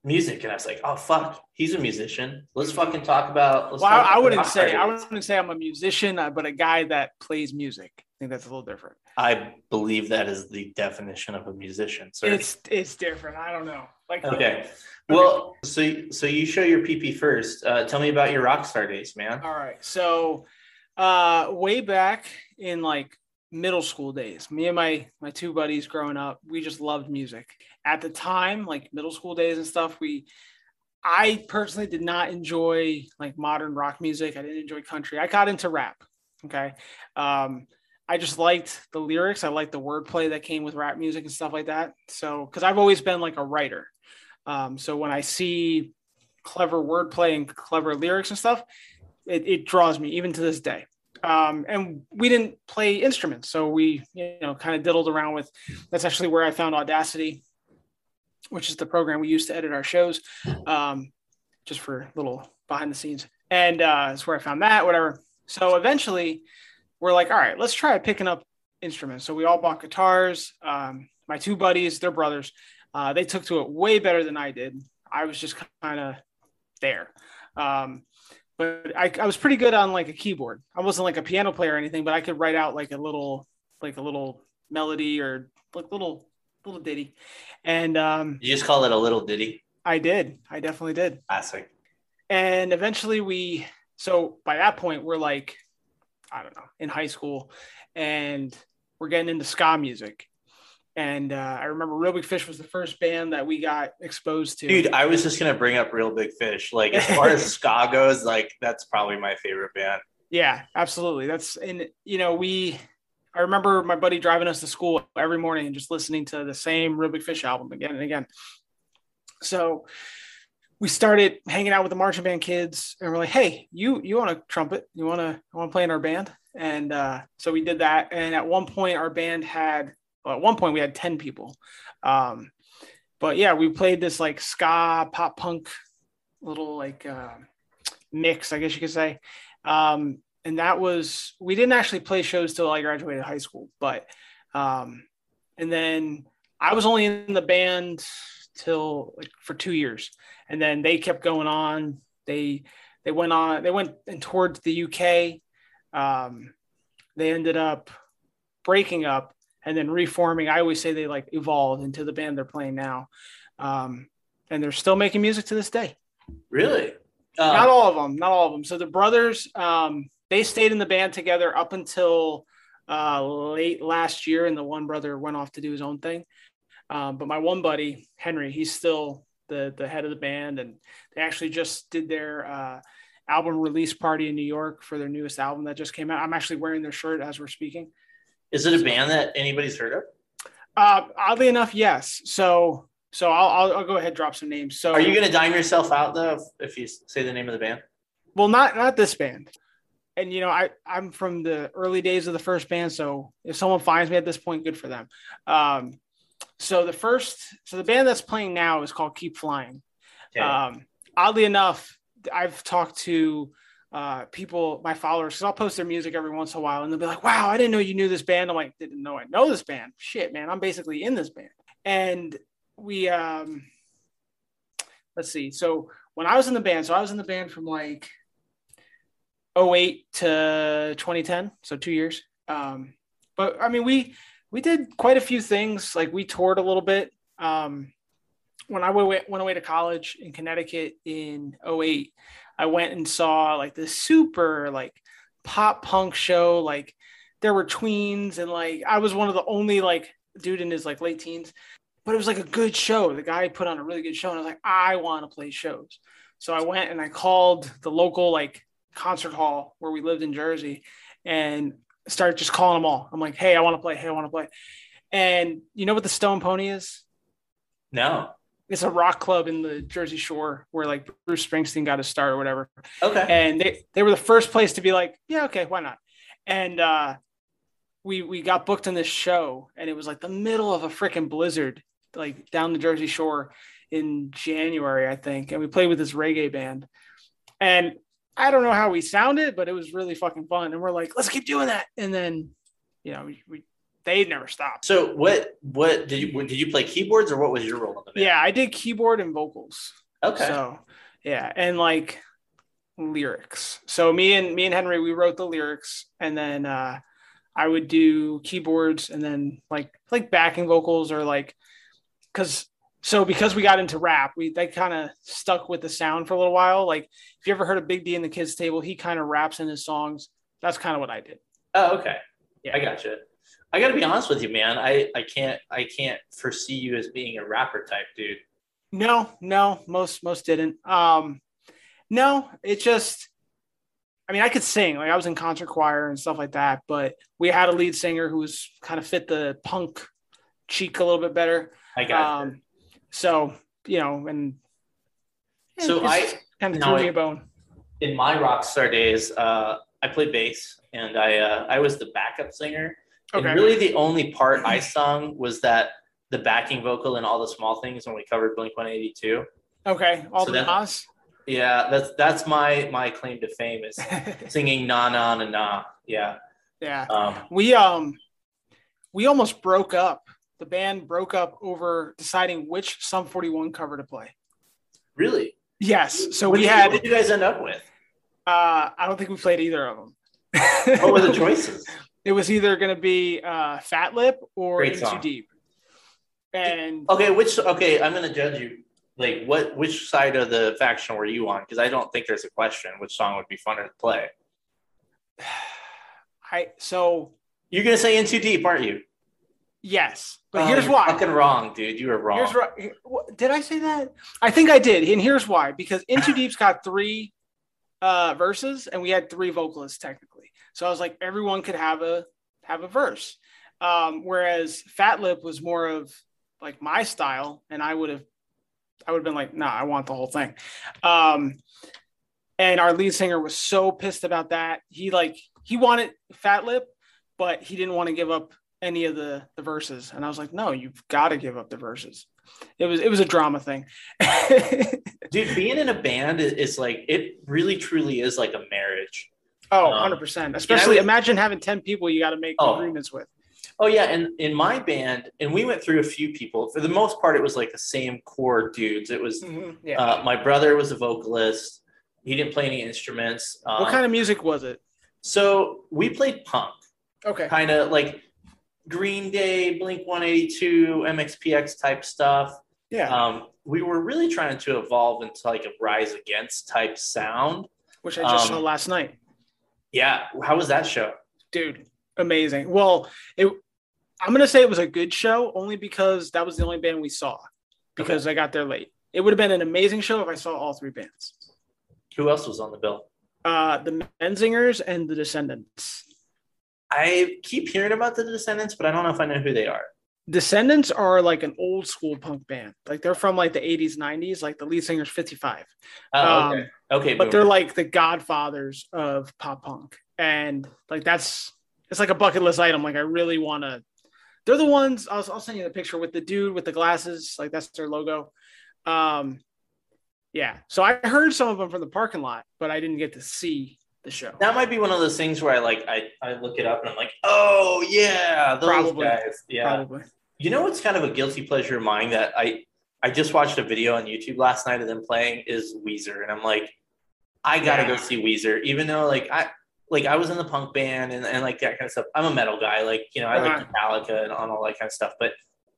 music, and I was like, "Oh fuck, he's a musician. Let's fucking talk about." Let's Well, talk I, I wouldn't say I artists." wouldn't say I'm a musician, uh, but a guy that plays music. I think that's a little different. I believe that is the definition of a musician. So It's it's different. I don't know. Like okay. Well, so so you show your PP first. Uh, tell me about your rock star days, man. All right. So uh way back in like middle school days, me and my my two buddies growing up, we just loved music. At the time, like middle school days and stuff, we I personally did not enjoy like modern rock music. I didn't enjoy country. I got into rap. Okay. Um I just liked the lyrics. I liked the wordplay that came with rap music and stuff like that. So, because I've always been like a writer. Um, so when I see clever wordplay and clever lyrics and stuff, it, it draws me even to this day. Um, and we didn't play instruments, so we you know kind of diddled around with. That's actually where I found Audacity, which is the program we use to edit our shows, um, just for little behind the scenes. And uh, that's where I found that. Whatever. So eventually, we're like, all right, let's try picking up instruments. So we all bought guitars. Um, my two buddies, they're brothers. Uh, they took to it way better than I did. I was just kind of there. Um, but I, I was pretty good on like a keyboard. I wasn't like a piano player or anything, but I could write out like a little, like a little melody or like little, little ditty. And um, You just call it a little ditty. I did. I definitely did. Classic. And eventually we, so by that point, we're like, I don't know, in high school and we're getting into ska music. And uh, I remember Real Big Fish was the first band that we got exposed to. Dude, I was just gonna bring up Real Big Fish. Like as far as ska goes, like that's probably my favorite band. Yeah, absolutely. That's and you know we. I remember my buddy driving us to school every morning and just listening to the same Real Big Fish album again and again. So we started hanging out with the marching band kids and we're like, hey, you you want a trumpet? You want to want to play in our band? And uh, so we did that. And at one point, our band had well, at one point we had ten people. Um, but yeah, we played this like ska pop punk little like uh, mix, I guess you could say. Um, and that was we didn't actually play shows till I graduated high school, but um, and then I was only in the band till like for two years, and then they kept going on. They they went on. They went and towards the UK. Um, they ended up breaking up and then reforming. I always say they like evolved into the band they're playing now, um, and they're still making music to this day. Really? Uh, not all of them. Not all of them. So the brothers, um, they stayed in the band together up until uh, late last year, and the one brother went off to do his own thing. Um, but my one buddy Henry, he's still the the head of the band, and they actually just did their uh, album release party in New York for their newest album that just came out. I'm actually wearing their shirt as we're speaking. Is it a band that anybody's heard of? Uh, oddly enough, yes. So so I'll, I'll, I'll go ahead and drop some names. So Are you gonna dime yourself out though if, if you say the name of the band? well not not this band and you know i i'm from the early days of the first band so if someone finds me at this point good for them um so the first so the band that's playing now is called keep flying Okay. um oddly enough i've talked to uh people my followers because i'll post their music every once in a while and they'll be like wow i didn't know you knew this band. I'm like didn't know i know this band. Shit man i'm basically in this band. And we um let's see. So when i was in the band so i was in the band from like 08 to 2010 so two years. Um but i mean we we did quite a few things. Like we toured a little bit. Um when i went, went away to college in connecticut in 08 i went and saw like this super like pop punk show like there were tweens and like i was one of the only like dude in his like late teens but it was like a good show. The guy put on a really good show and i was like i want to play shows. So i went and i called the local like concert hall where we lived in jersey and started just calling them all. I'm like hey i want to play. Hey i want to play. And you know what the stone pony is? No. It's a rock club in the jersey shore where like bruce springsteen got his start or whatever. Okay. and they, they were the first place to be like yeah okay why not? And uh we we got booked on this show and it was like the middle of a freaking blizzard like down the jersey shore in january i think. And we played with this reggae band. And i don't know how we sounded but it was really fucking fun. And we're like let's keep doing that. And then you know we, we they never stopped So what what did you did you play keyboards or what was your role in the band? yeah i did keyboard and vocals Okay. So yeah, and like lyrics. So me and me and Henry, we wrote the lyrics, and then uh, I would do keyboards, and then like like backing vocals or like because so because we got into rap, we they kind of stuck with the sound for a little while. Like if you ever heard of Big D and the Kids Table, he kind of raps in his songs. That's kind of what I did. Oh, okay. Yeah. I got you. I got to be honest with you, man. I I can't I can't foresee you as being a rapper type dude. No, no, most most didn't. Um, no, it just. I mean, I could sing. Like I was in concert choir and stuff like that, but we had a lead singer who was kind of fit the punk cheek a little bit better. I got Um, so you know, and. So I kind of threw me a bone. in my rock star days, uh, I played bass, and I uh, I was the backup singer. Okay. And really, the only part I sung was that the backing vocal and all the small things when we covered Blink One Eighty Two. Okay. All So the Nas. Yeah, that's that's my my claim to fame is singing na na na na. Yeah. yeah. Um, We um we almost broke up. The band broke up over deciding which Sum 41 cover to play. really. Yes. So What we you- had What did you guys end up with? uh I don't think we played either of them. What were the choices? It was either going to be uh Fat Lip or Great In Too song. Deep. And Okay, which okay, I'm gonna judge you. Like, what which side of the faction were you on? Because I don't think there's a question which song would be funner to play. I so You're gonna say "In Too Deep," aren't you? yes. But Oh, here's you're why. Fucking wrong, dude. You were wrong. Here's right. Did I say that? I think I did, and here's why. Because In Too Deep's got three uh, verses, and we had three vocalists technically. So I was like, everyone could have a have a verse. Um, whereas Fat Lip was more of like my style, and I would have, I would have been like, nah, I want the whole thing. Um, and our lead singer was so pissed about that. He like he wanted Fat Lip, but he didn't want to give up any of the the verses. And I was like, no, you've got to give up the verses. It was it was a drama thing. Dude, being in a band is, is like it really truly is like a marriage. Oh, Um, 100%. Especially imagine having 10 people you got to make Oh. agreements with. Oh yeah, and in my band, and we went through a few people. For the most part, it was like the same core dudes. It was Yeah. uh, my brother was a vocalist. He didn't play any instruments. Um, what kind of music was it? So we played punk, Okay. kind of like Green Day, Blink One Eighty Two, MXPX type stuff. Yeah. Um, we were really trying to evolve into like a Rise Against type sound. Which I just um, saw last night. Yeah, how was that show? Dude, amazing. Well, it I'm gonna say it was a good show only because that was the only band we saw because I got there late. It would have been an amazing show if I saw all three bands. Who else was on the bill? Uh the Menzingers and the Descendents. I keep hearing about the Descendents, but I don't know if I know who they are. Descendents are like an old school punk band. Like they're from like the 80s, 90s. Like the lead singer's 55. Oh, Um, okay. But boom. they're like the godfathers of pop punk and like that's it's like a bucket list item like i really want to they're the ones I'll, I'll send you the picture with the dude with the glasses like that's their logo um yeah so i heard some of them from the parking lot but i didn't get to see the show that might be one of those things where I like I, I look it up and I'm like, oh yeah, those Probably. guys. Yeah. probably You know what's kind of a guilty pleasure of mine that I I just watched a video on YouTube last night of them playing is Weezer, and I'm like, I gotta go see Weezer, even though like I like I was in the punk band and, and like that kind of stuff. I'm a metal guy, like you know I like Metallica and on all that kind of stuff, but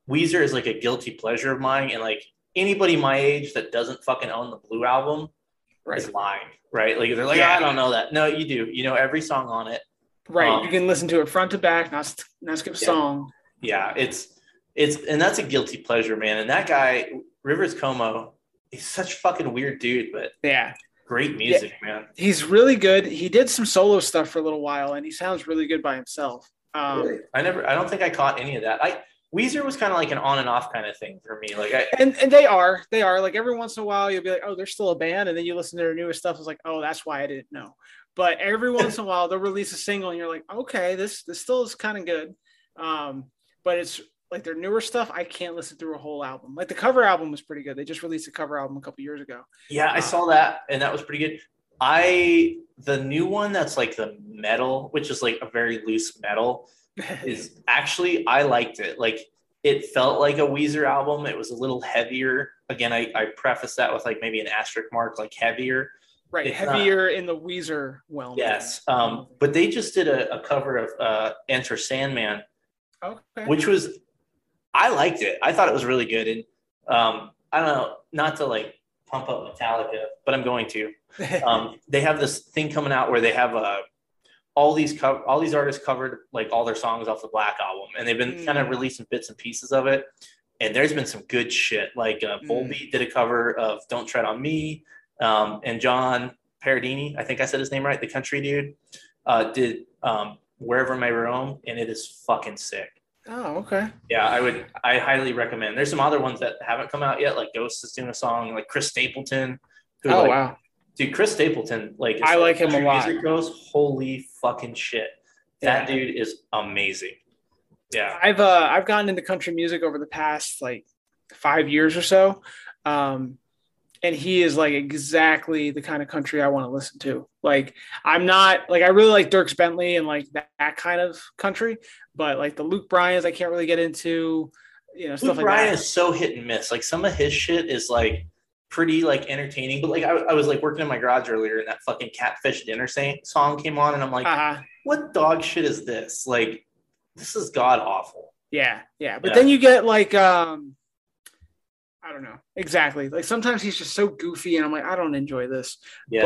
Weezer is like a guilty pleasure of mine, and like anybody my age that doesn't fucking own the Blue album right is lying, right? Like they're like, Yeah. I don't know that. No, you do. You know every song on it. right Um, you can listen to it front to back not not skip a Yeah. song Yeah, it's it's and that's a guilty pleasure, man. And that guy, Rivers Cuomo, he's such a fucking weird dude, but yeah great music, man. he's really good. He did some solo stuff for a little while and he sounds really good by himself. Um I never, I don't think I caught any of that. I Weezer was kind of like an on and off kind of thing for me. Like I, and and they are they are. Like every once in a while you'll be like oh they're still a band and then you listen to their newest stuff. It's like oh that's why i didn't know. But every once in a while they'll release a single and you're like okay this this still is kind of good. Um but it's like their newer stuff i can't listen through a whole album like the cover album was pretty good they just released a cover album a couple years ago yeah, I saw that, and that was pretty good. I the new one that's like the metal, which is like a very loose metal, is actually I liked it. Like it felt like a Weezer album. It was a little heavier. Again, I, I preface that with like maybe an asterisk mark, like heavier. right It's not- heavier in the weezer realm Yes. Um, but they just did a, a cover of uh, Enter Sandman, okay which was I liked it. I thought it was really good. And um, I don't know, not to like pump up Metallica, but I'm going to. Um, they have this thing coming out where they have uh, all these co- all these artists covered like all their songs off the Black album, and they've been kind of Mm. releasing bits and pieces of it. And there's been some good shit. Like uh, Mm. Volbeat did a cover of "Don't Tread on Me," um, and John Paradini, I think I said his name right, the country dude, uh, did um, "Wherever May Roam," and it is fucking sick. Oh okay Yeah, I would. I highly recommend. There's some other ones that haven't come out yet, like Ghost is doing a song, like Chris Stapleton, who oh like, wow Dude, Chris Stapleton, like I like him a lot. Music goes, holy fucking shit! That Yeah. dude is amazing. Yeah, I've uh I've gotten into country music over the past like five years or so. Um and he is like exactly the kind of country I want to listen to. Like I'm not like I really like Dierks Bentley and like that, that kind of country, but like the Luke Bryans I can't really get into, you know, stuff Luke like Bryan that. is so hit and miss. Like some of his shit is like pretty like entertaining, but like I, I was like working in my garage earlier, and that fucking catfish dinner song came on, and I'm like, uh-huh. what dog shit is this? Like, this is god awful. Yeah, yeah. But Yeah. then you get like um I don't know. Exactly. Like sometimes he's just so goofy and I'm like, I don't enjoy this. Yeah,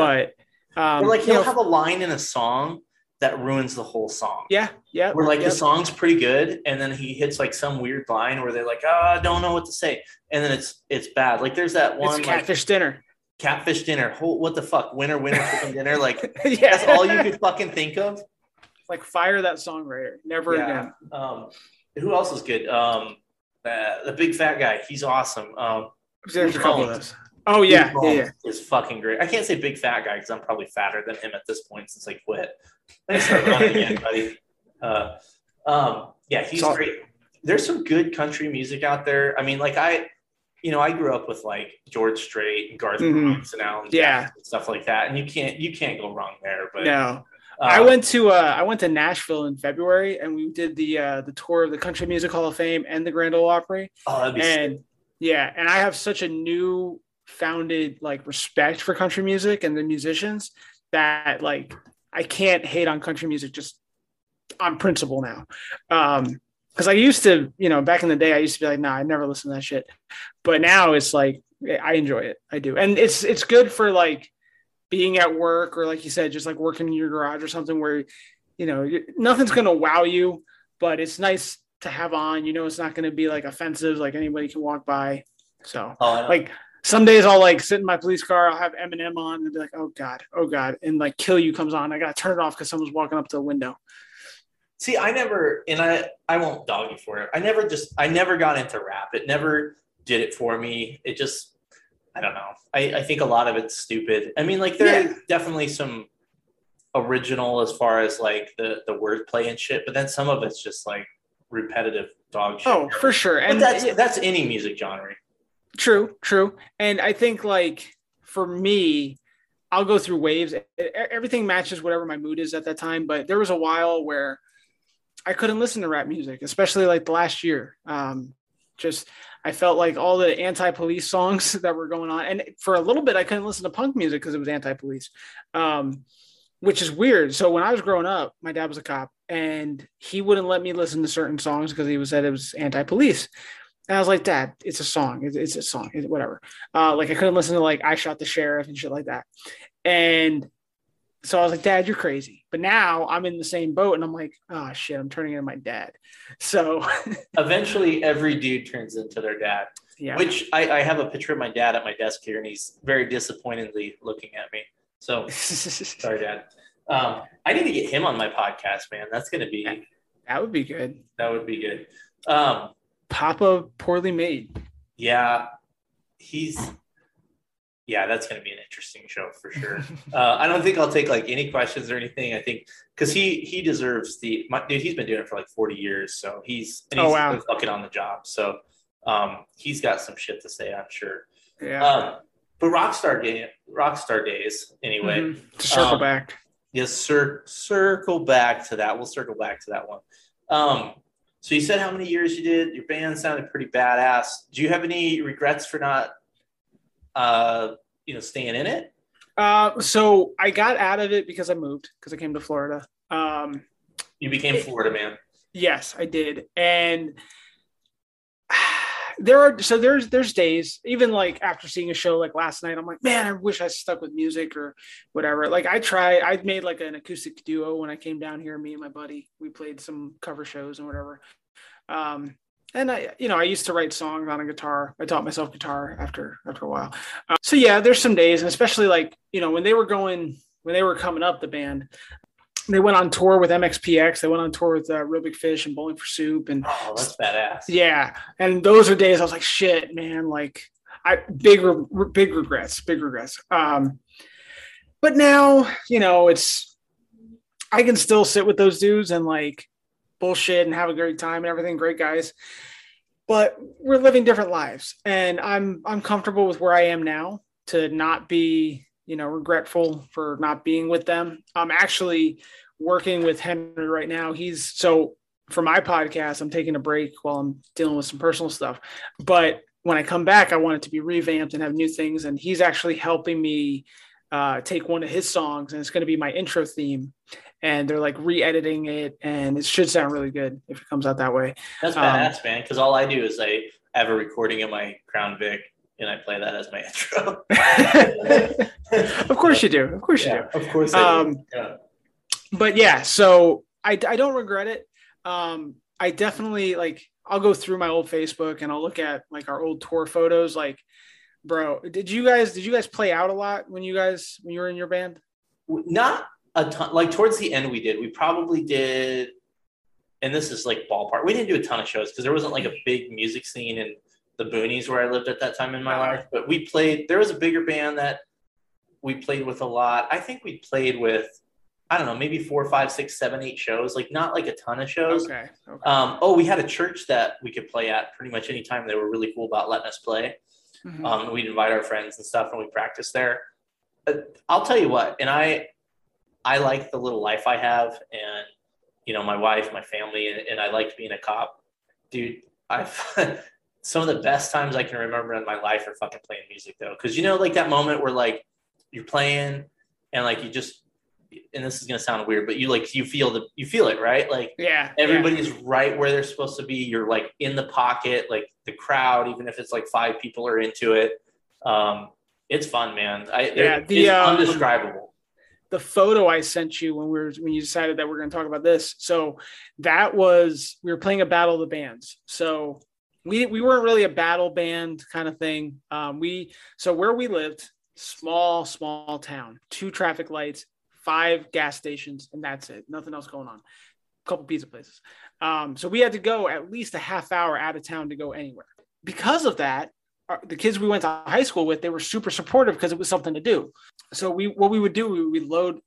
But um or like he'll know, have a line in a song that ruins the whole song. yeah, yeah. where like yeah. the song's pretty good and then he hits like some weird line where they're like oh i don't know what to say and then it's it's bad like there's that one it's like catfish dinner. catfish dinner Whole, what the fuck winner winner chicken dinner like yeah. that's all you could fucking think of like fire that songwriter. Never yeah again. um who else is good um uh, the big fat guy he's awesome um There's a couple of those. Oh yeah, yeah, yeah. is fucking great i can't say big fat guy because i'm probably fatter than him at this point since i quit let me start running again buddy uh um yeah he's great there's some good country music out there i mean like i you know i grew up with like george strait and garth Mhm. brooks and alan Yeah. Jackson and stuff like that and you can't you can't go wrong there but No. uh, I went to uh I went to Nashville in February and we did the uh the tour of the Country Music Hall of Fame and the Grand Ole Opry. oh, that'd be sick. and yeah and i have such a new founded like respect for country music and the musicians that like i can't hate on country music just on principle now. Um because i used to you know back in the day i used to be like nah i never listen to that shit. But now it's like i enjoy it. I do. And it's it's good for like being at work or like you said just like working in your garage or something where you know nothing's gonna wow you but it's nice to have on. You know, it's not to be like offensive, like anybody can walk by. So, oh, like, some days I'll like sit in my police car, I'll have Eminem on and be like, oh God, oh God. And like Kill You comes on. I got to turn it off because someone's walking up to the window. See, I never, and I, I won't dog you for it. I never just, I never got into rap. It never did it for me. It just, I don't know. I, I think a lot of it's stupid. I mean, like there Yeah. are definitely some original as far as like the the wordplay and shit, but then some of it's just like repetitive dog shit. Oh, for sure. But And that's yeah, that's any music genre. True, true. And I think like for me, I'll go through waves. Everything matches whatever my mood is at that time. But there was a while where I couldn't listen to rap music, especially like the last year. Um, just I felt like all the anti-police songs that were going on, and for a little bit I couldn't listen to punk music because it was anti-police, um, which is weird. So when I was growing up, my dad was a cop, and he wouldn't let me listen to certain songs because he was said it was anti-police. And I was like, Dad, it's a song. It's, it's a song. It's whatever. Uh, like I couldn't listen to like I shot the sheriff and shit like that. And so I was like, Dad, you're crazy. But now I'm in the same boat, and I'm like, oh shit, I'm turning into my dad. So Eventually, every dude turns into their dad. yeah, Which I, I have a picture of my dad at my desk here, and he's very disappointingly looking at me. So sorry, Dad. Um, I need to get him on my podcast, man. That's gonna be that would be good. that would be good. Um, Papa poorly made. yeah, he's yeah, that's gonna be an interesting show for sure. uh, I don't think I'll take like any questions or anything. I think because he he deserves the my, dude. He's been doing it for like forty years, so he's and Oh, wow. fucking on the job. So um, he's got some shit to say, I'm sure. Yeah. Um, but Rockstar game, Rockstar days, anyway. Mhm. To circle um, back. Yes, cir- circle back to that. We'll circle back to that one. Um, so you said how many years you did. Your band sounded pretty badass. Do you have any regrets for not, uh, you know, staying in it? Uh, so I got out of it because I moved because I came to Florida. Um, You became Florida man. Yes, I did. And there are so there's there's days even like after seeing a show like last night I'm like man I wish I stuck with music or whatever. Like I try I made like an acoustic duo when I came down here me and my buddy. We played some cover shows and whatever. Um and I you know I used to write songs on a guitar. I taught myself guitar after after a while. Uh, so yeah there's some days and especially like you know when they were going when they were coming up the band they went on tour with MXPX. They went on tour with uh, Real Big Fish and Bowling for Soup, and Oh, that's badass. yeah, and those are days I was like, shit, man, like I big re- big regrets, big regrets. Um, but now, you know, it's I can still sit with those dudes and like bullshit and have a great time and everything. Great guys. But we're living different lives. And I'm I'm comfortable with where I am now to not be, you know, regretful for not being with them. I'm actually working with Henry right now. He's so for my podcast, I'm taking a break while I'm dealing with some personal stuff. But when I come back, I want it to be revamped and have new things. And he's actually helping me uh, take one of his songs, and it's going to be my intro theme. And they're like re-editing it, and it should sound really good if it comes out that way. That's badass, um, man. Because all I do is I have a recording of my Crown Vic, and I play that as my intro. of course you do. Of course yeah, you do. Of course. Um, yeah. But yeah, so I, I don't regret it. Um, I definitely like. I'll go through my old Facebook and I'll look at like our old tour photos. Like bro did you guys did you guys play out a lot when you guys when you were in your band not a ton like towards the end we did we probably did and this is like ballpark we didn't do a ton of shows because there wasn't like a big music scene in the boonies where i lived at that time in my life but we played there was a bigger band that we played with a lot i think we played with I don't know, maybe four, five, six, seven, eight shows. Like not like a ton of shows. Okay. okay. Um, oh, we had a church that we could play at pretty much any time. They were really cool about letting us play. Mm-hmm. Um, we'd invite our friends and stuff, and we practice there. But I'll tell you what, and I, I like the little life I have, and you know, my wife, my family, and, and I liked being a cop, dude. I've some of the best times I can remember in my life are fucking playing music though, because you know, like that moment where like you're playing and like you just and this is gonna sound weird, but you like you feel the you feel it, right? Like yeah, everybody's yeah. right where they're supposed to be. You're like in the pocket, like the crowd, even if it's like five people are into it. Um, it's fun, man. I yeah, the, it's um, undescribable. The photo I sent you when we were when you decided that we're going to talk about this. So that was we were playing a battle of the bands. So we we weren't really a battle band kind of thing. Um, we so where we lived, small small town, two traffic lights, five gas stations, and that's it. Nothing else going on. A couple pizza places. Um, so we had to go at least a half hour out of town to go anywhere. Because of that, our, the kids we went to high school with, they were super supportive because it was something to do. So we, what we would do, we would load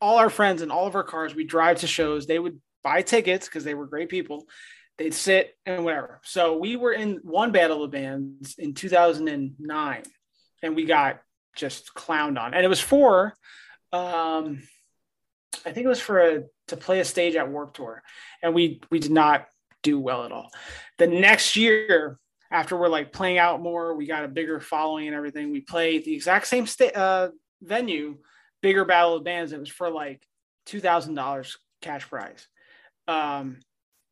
all our friends in all of our cars. We drive to shows. They would buy tickets because they were great people. They'd sit and whatever. So we were in one battle of bands in 2009, and we got just clowned on. And it was for um, I think it was for a to play a stage at Warped Tour, and we we did not do well at all. The next year, after we're like playing out more, we got a bigger following and everything. We played the exact same sta- uh, venue, bigger battle of bands. It was for like two thousand dollars cash prize, um,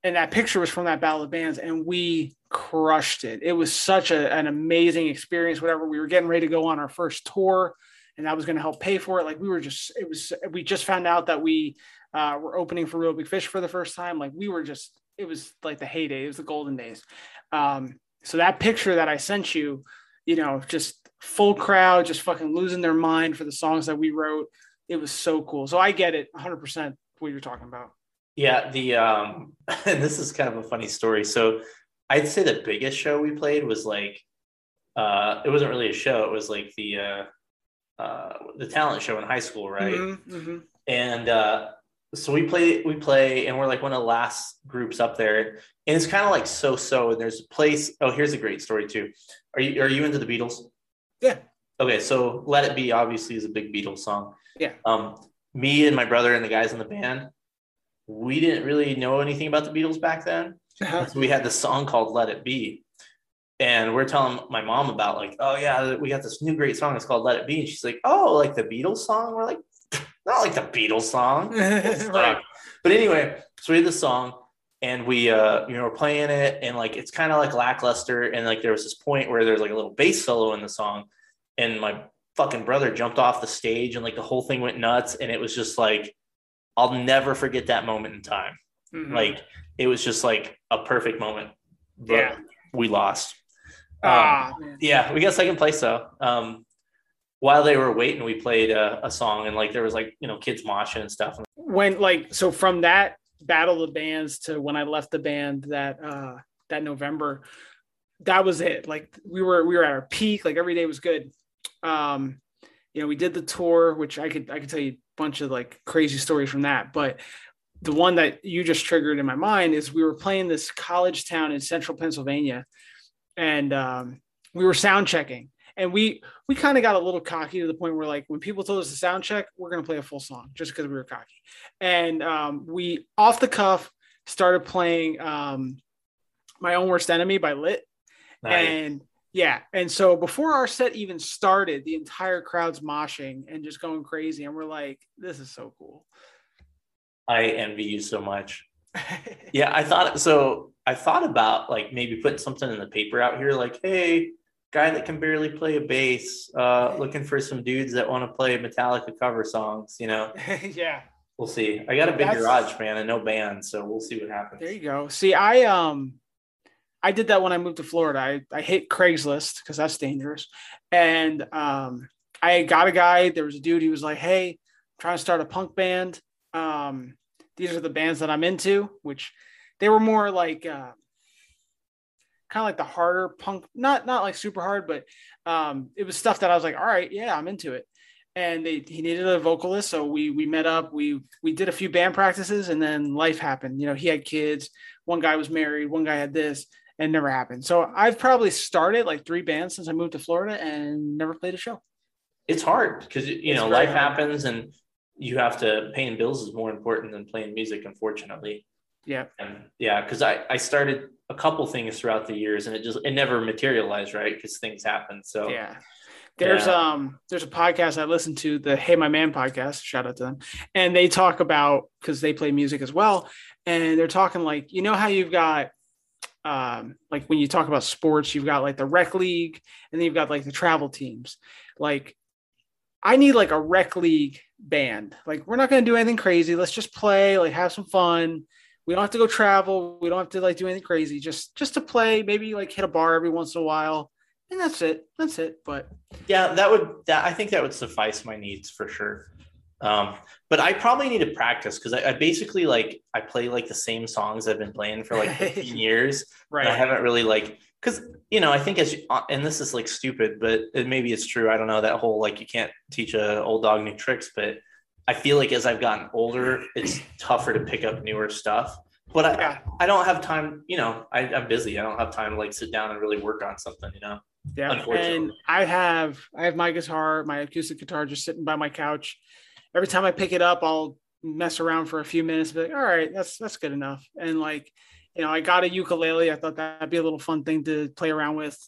and that picture was from that battle of bands, and we crushed it. It was such a, an amazing experience. Whatever we were getting ready to go on our first tour and that was going to help pay for it. Like we were just, it was, we just found out that we uh, were opening for Real Big Fish for the first time. Like we were just, it was like the heyday, it was the golden days. Um, so that picture that I sent you, you know, just full crowd, just fucking losing their mind for the songs that we wrote. It was so cool. So I get it 100% what you're talking about. Yeah. The, um, and this is kind of a funny story. So I'd say the biggest show we played was like, uh, it wasn't really a show. It was like the, uh, uh, the talent show in high school, right? Mm-hmm, mm-hmm. And uh, so we play, we play, and we're like one of the last groups up there, and it's kind of like so so. And there's a place. Oh, here's a great story too. Are you are you into the Beatles? Yeah. Okay, so "Let It Be" obviously is a big Beatles song. Yeah. Um, me and my brother and the guys in the band, we didn't really know anything about the Beatles back then. Uh-huh. So we had this song called "Let It Be," and we're telling my mom about like, oh yeah, we got this new great song. It's called "Let It Be," and she's like, oh, like the Beatles song. We're like, not like the Beatles song, right? But anyway, so we had the song, and we, uh, you know, we're playing it, and like it's kind of like lackluster, and like there was this point where there's like a little bass solo in the song, and my fucking brother jumped off the stage, and like the whole thing went nuts, and it was just like, I'll never forget that moment in time. Mm-hmm. Like it was just like a perfect moment. But yeah. we lost. Ah, um, yeah, we got second place though. Um, while they were waiting, we played a, a, song and like there was like you know kids moshing and stuff. When like so from that battle of bands to when I left the band that uh that November, that was it. Like we were we were at our peak. Like every day was good. Um, you know, we did the tour, which I could I could tell you bunch of like crazy stories from that. But the one that you just triggered in my mind is we were playing this college town in central Pennsylvania, and um, we were sound checking. And we we kind of got a little cocky to the point where like when people told us to sound check, we're gonna play a full song just because we were cocky. And um, we off the cuff started playing um, my own worst enemy by Lit. Nice. And yeah, and so before our set even started, the entire crowd's moshing and just going crazy, and we're like, "This is so cool." I envy you so much. Yeah, I thought so. I thought about like maybe putting something in the paper out here, like, hey, guy that can barely play a bass, uh, looking for some dudes that want to play Metallica cover songs. You know, yeah, we'll see. I got a big That's- garage, man, and no band, so we'll see what happens. there you go. See, I um, I did that when I moved to Florida. I I hit Craigslist because that's dangerous, and um, I got a guy. There was a dude. He was like, "Hey, I'm trying to start a punk band. Um, these are the bands that I'm into." Which they were more like. Uh, kind of like the harder punk, not not like super hard, but um, it was stuff that I was like, all right, yeah, I'm into it. And they, he needed a vocalist, so we we met up. We we did a few band practices, and then life happened. You know, he had kids. One guy was married. One guy had this, and it never happened. So I've probably started like three bands since I moved to Florida, and never played a show. It's hard because you know life hard. happens, and you have to paying bills is more important than playing music, unfortunately. Yeah, And yeah, because I I started a couple things throughout the years, and it just it never materialized, right? Because things happen. So yeah. There's Yeah. um there's a podcast I listen to, the Hey My Man podcast. Shout out to them, and they talk about because they play music as well, and they're talking like you know how you've got um like when you talk about sports, you've got like the rec league, and then you've got like the travel teams. Like I need like a rec league band. Like we're not gonna do anything crazy. Let's just play, like have some fun. We don't have to go travel. We don't have to like do anything crazy. Just just to play, maybe like hit a bar every once in a while. And that's it. That's it. But yeah, that would that I think that would suffice my needs for sure. Um, but I probably need to practice because I, I basically like I play like the same songs I've been playing for like 15 years. And I haven't really like because you know I think as uh, and this is like stupid, but it, maybe it's true. I don't know that whole like you can't teach a old dog new tricks, but I feel like as I've gotten older, it's tougher to pick up newer stuff. But I, Yeah. I don't have time. You know, I, I'm busy. I don't have time to like sit down and really work on something. You know. Yeah, and I have I have my guitar, my acoustic guitar, just sitting by my couch. Every time I pick it up, I'll mess around for a few minutes. Be like, all right, that's that's good enough. And like, you know, I got a ukulele. I thought that'd be a little fun thing to play around with.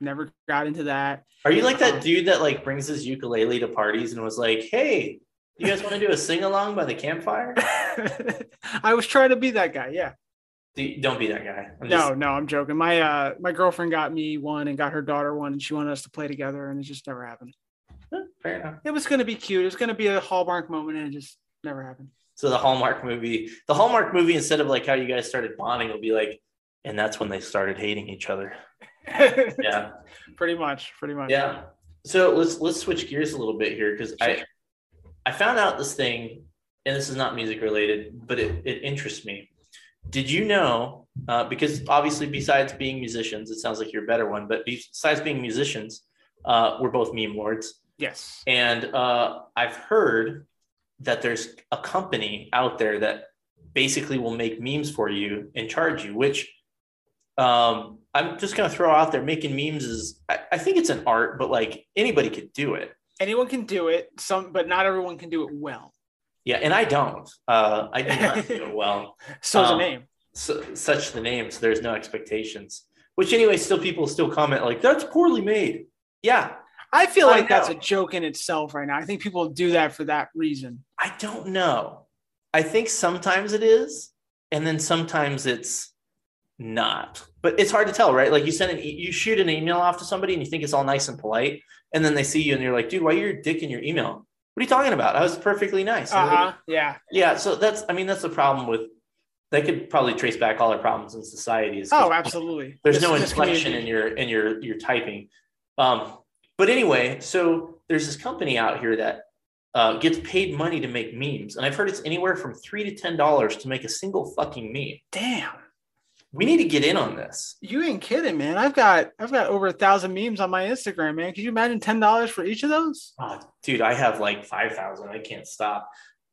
Never got into that. Are you like that Um, dude that like brings his ukulele to parties and was like, "Hey, you guys want to do a sing along by the campfire?" I was trying to be that guy. Yeah. Do- Don't be that guy. I'm No, just, no, I'm joking. My uh my girlfriend got me one and got her daughter one, and she wanted us to play together, and it just never happened. Fair enough. It was gonna be cute. It was gonna be a Hallmark moment, and it just never happened. So the Hallmark movie, the Hallmark movie, instead of like how you guys started bonding, will be like, and that's when they started hating each other. Yeah, pretty much, pretty much. yeah. So let's let's switch gears a little bit here because I I found out this thing, and this is not music related, but it, it interests me. Did you know? Uh, because obviously, besides being musicians, it sounds like you're a better one. But besides being musicians, uh, we're both meme lords, Yes. and uh, I've heard that there's a company out there that basically will make memes for you and charge you. Which um, I'm just gonna throw out there. Making memes is, I, I think it's an art, but like anybody could do it. Anyone can do it. Some, but not everyone can do it well. Yeah, and I don't. Uh, I do not do it well. So the Um, name. So, such the name, so there's no expectations. Which anyway, still people still comment like that's poorly made. Yeah, I feel I like that's a joke in itself right now. I think people do that for that reason. I don't know. I think sometimes it is, and then sometimes it's not. But it's hard to tell, right? Like you send an e- you shoot an email off to somebody and you think it's all nice and polite, and then they see you and you're like, dude, why are you dick in your email? What are you talking about? I was perfectly nice. Uh huh. Yeah. Yeah, so that's I mean that's the problem with they could probably trace back all our problems in society. Is Oh, absolutely. there's This- no inflection in your in your your typing. Um, but anyway, so there's this company out here that uh, gets paid money to make memes, and I've heard it's anywhere from three to ten dollars to make a single fucking meme. Damn. We need to get in on this. You ain't kidding, man. I've got I've got over a thousand memes on my Instagram, man. Could you imagine ten dollars for each of those? Oh, dude, I have like five thousand. I can't stop.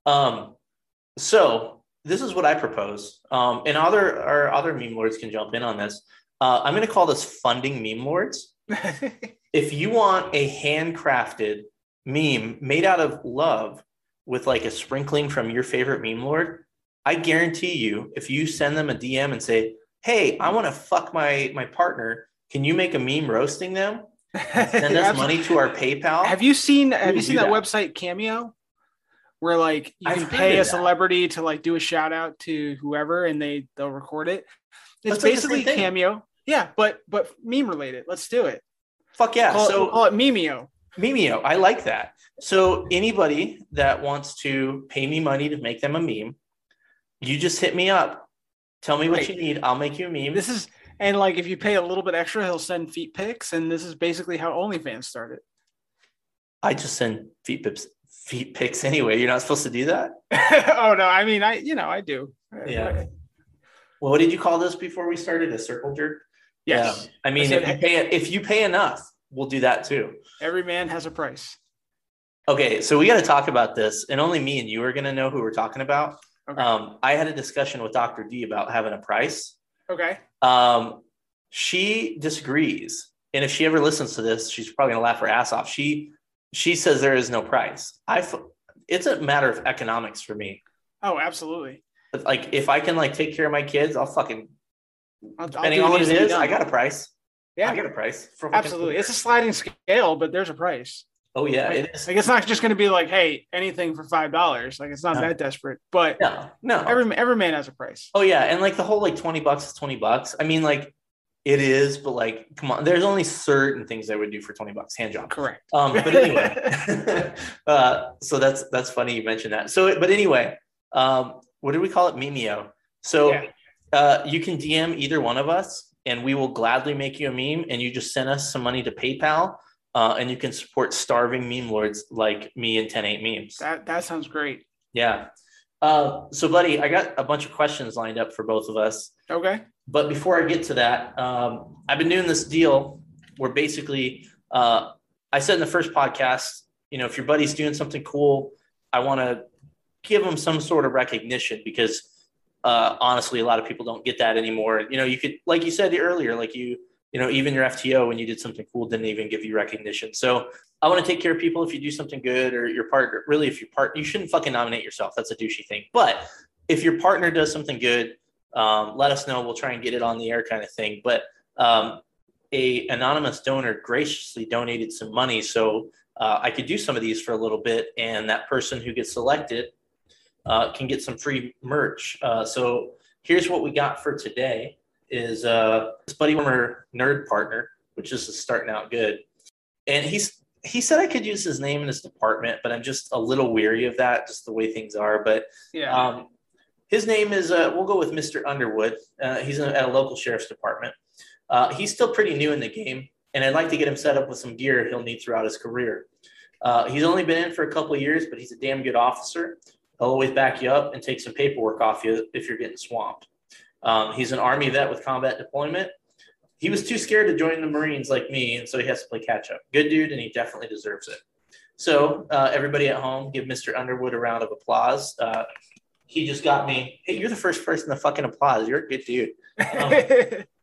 Um, so this is what I propose. Um, and other our other meme lords can jump in on this. Uh, I'm going to call this funding meme lords. if you want a handcrafted meme made out of love with like a sprinkling from your favorite meme lord, I guarantee you, if you send them a DM and say, "Hey, I want to fuck my my partner," can you make a meme roasting them? Send us money to our PayPal. Have you seen Have you seen that, that. website Cameo, where like you I've can pay a that. celebrity to like do a shout out to whoever, and they they'll record it. It's That's like the same basically. Cameo, yeah, but but meme related. Let's do it. Fuck yeah! Call, so call it Mimeo. Mimeo, I like that. So anybody that wants to pay me money to make them a meme, you just hit me up. Tell me what Right. you need. I'll make you a meme. This is and like if you pay a little bit extra, he'll send feet pics, and this is basically how OnlyFans started. I just send feet pics, feet pics anyway. You're not supposed to do that. oh no, I mean I you know I do. Yeah. Well, what did you call this before we started? A circle jerk. Yes. Yeah. I mean, I if you pay if you pay enough, we'll do that too. Every man has a price. Okay, so we got to talk about this, and only me and you are going to know who we're talking about. Okay. Um, I had a discussion with Dr. D about having a price. okay. Um, she disagrees, and if she ever listens to this, she's probably gonna laugh her ass off. She she says there is no price. I f- it's a matter of economics for me. Oh, absolutely. Like if I can like take care of my kids, I'll fucking I'll, I'll on what needs it to be is, I got a price. Yeah. I got a price. for Absolutely. It's a sliding scale, but there's a price. oh yeah, Like, it is. like, it's not just going to be like, hey, anything for five dollars. Like it's not No. that desperate. But No, no. every every man has a price. Oh yeah, and like the whole like twenty bucks is twenty bucks. I mean, like it is, but like, come on, there's only certain things I would do for twenty bucks. Hand job. Correct. Um, but anyway, uh, so that's that's funny you mentioned that. So, but anyway, um, what do we call it? Mimeo. So Yeah. Uh, you can DM either one of us, and we will gladly make you a meme, and you just send us some money to PayPal, uh, and you can support starving meme lords like me and 10-8 memes. That that sounds great. Yeah. Uh, so, buddy, I got a bunch of questions lined up for both of us. Okay. But before I get to that, um, I've been doing this deal where basically uh, I said in the first podcast, you know, if your buddy's doing something cool, I want to give them some sort of recognition because uh, honestly, a lot of people don't get that anymore. You know, you could, like you said earlier, like you, you know, even your FTO when you did something cool didn't even give you recognition. So I want to take care of people if you do something good or your partner. Really, if your part, you shouldn't fucking nominate yourself. That's a douchey thing. But if your partner does something good, um, let us know. We'll try and get it on the air, kind of thing. But um, a anonymous donor graciously donated some money, so uh, I could do some of these for a little bit, and that person who gets selected uh, can get some free merch. Uh, so here's what we got for today: is uh, this Buddy Warmer nerd partner, which is starting out good, and he's he said I could use his name in his department, but I'm just a little weary of that, just the way things are. But Yeah. um, his name is, uh, we'll go with Mr. Underwood. Uh, he's in, at a local sheriff's department. Uh, he's still pretty new in the game, and I'd like to get him set up with some gear he'll need throughout his career. Uh, he's only been in for a couple of years, but he's a damn good officer. He'll always back you up and take some paperwork off you if you're getting swamped. Um, he's an Army vet with combat deployment. He was too scared to join the Marines like me, and so he has to play catch up. Good dude, and he definitely deserves it. So, uh, everybody at home, give Mr. Underwood a round of applause. Uh, he just got me. Hey, you're the first person to fucking applause. You're a good dude. Um,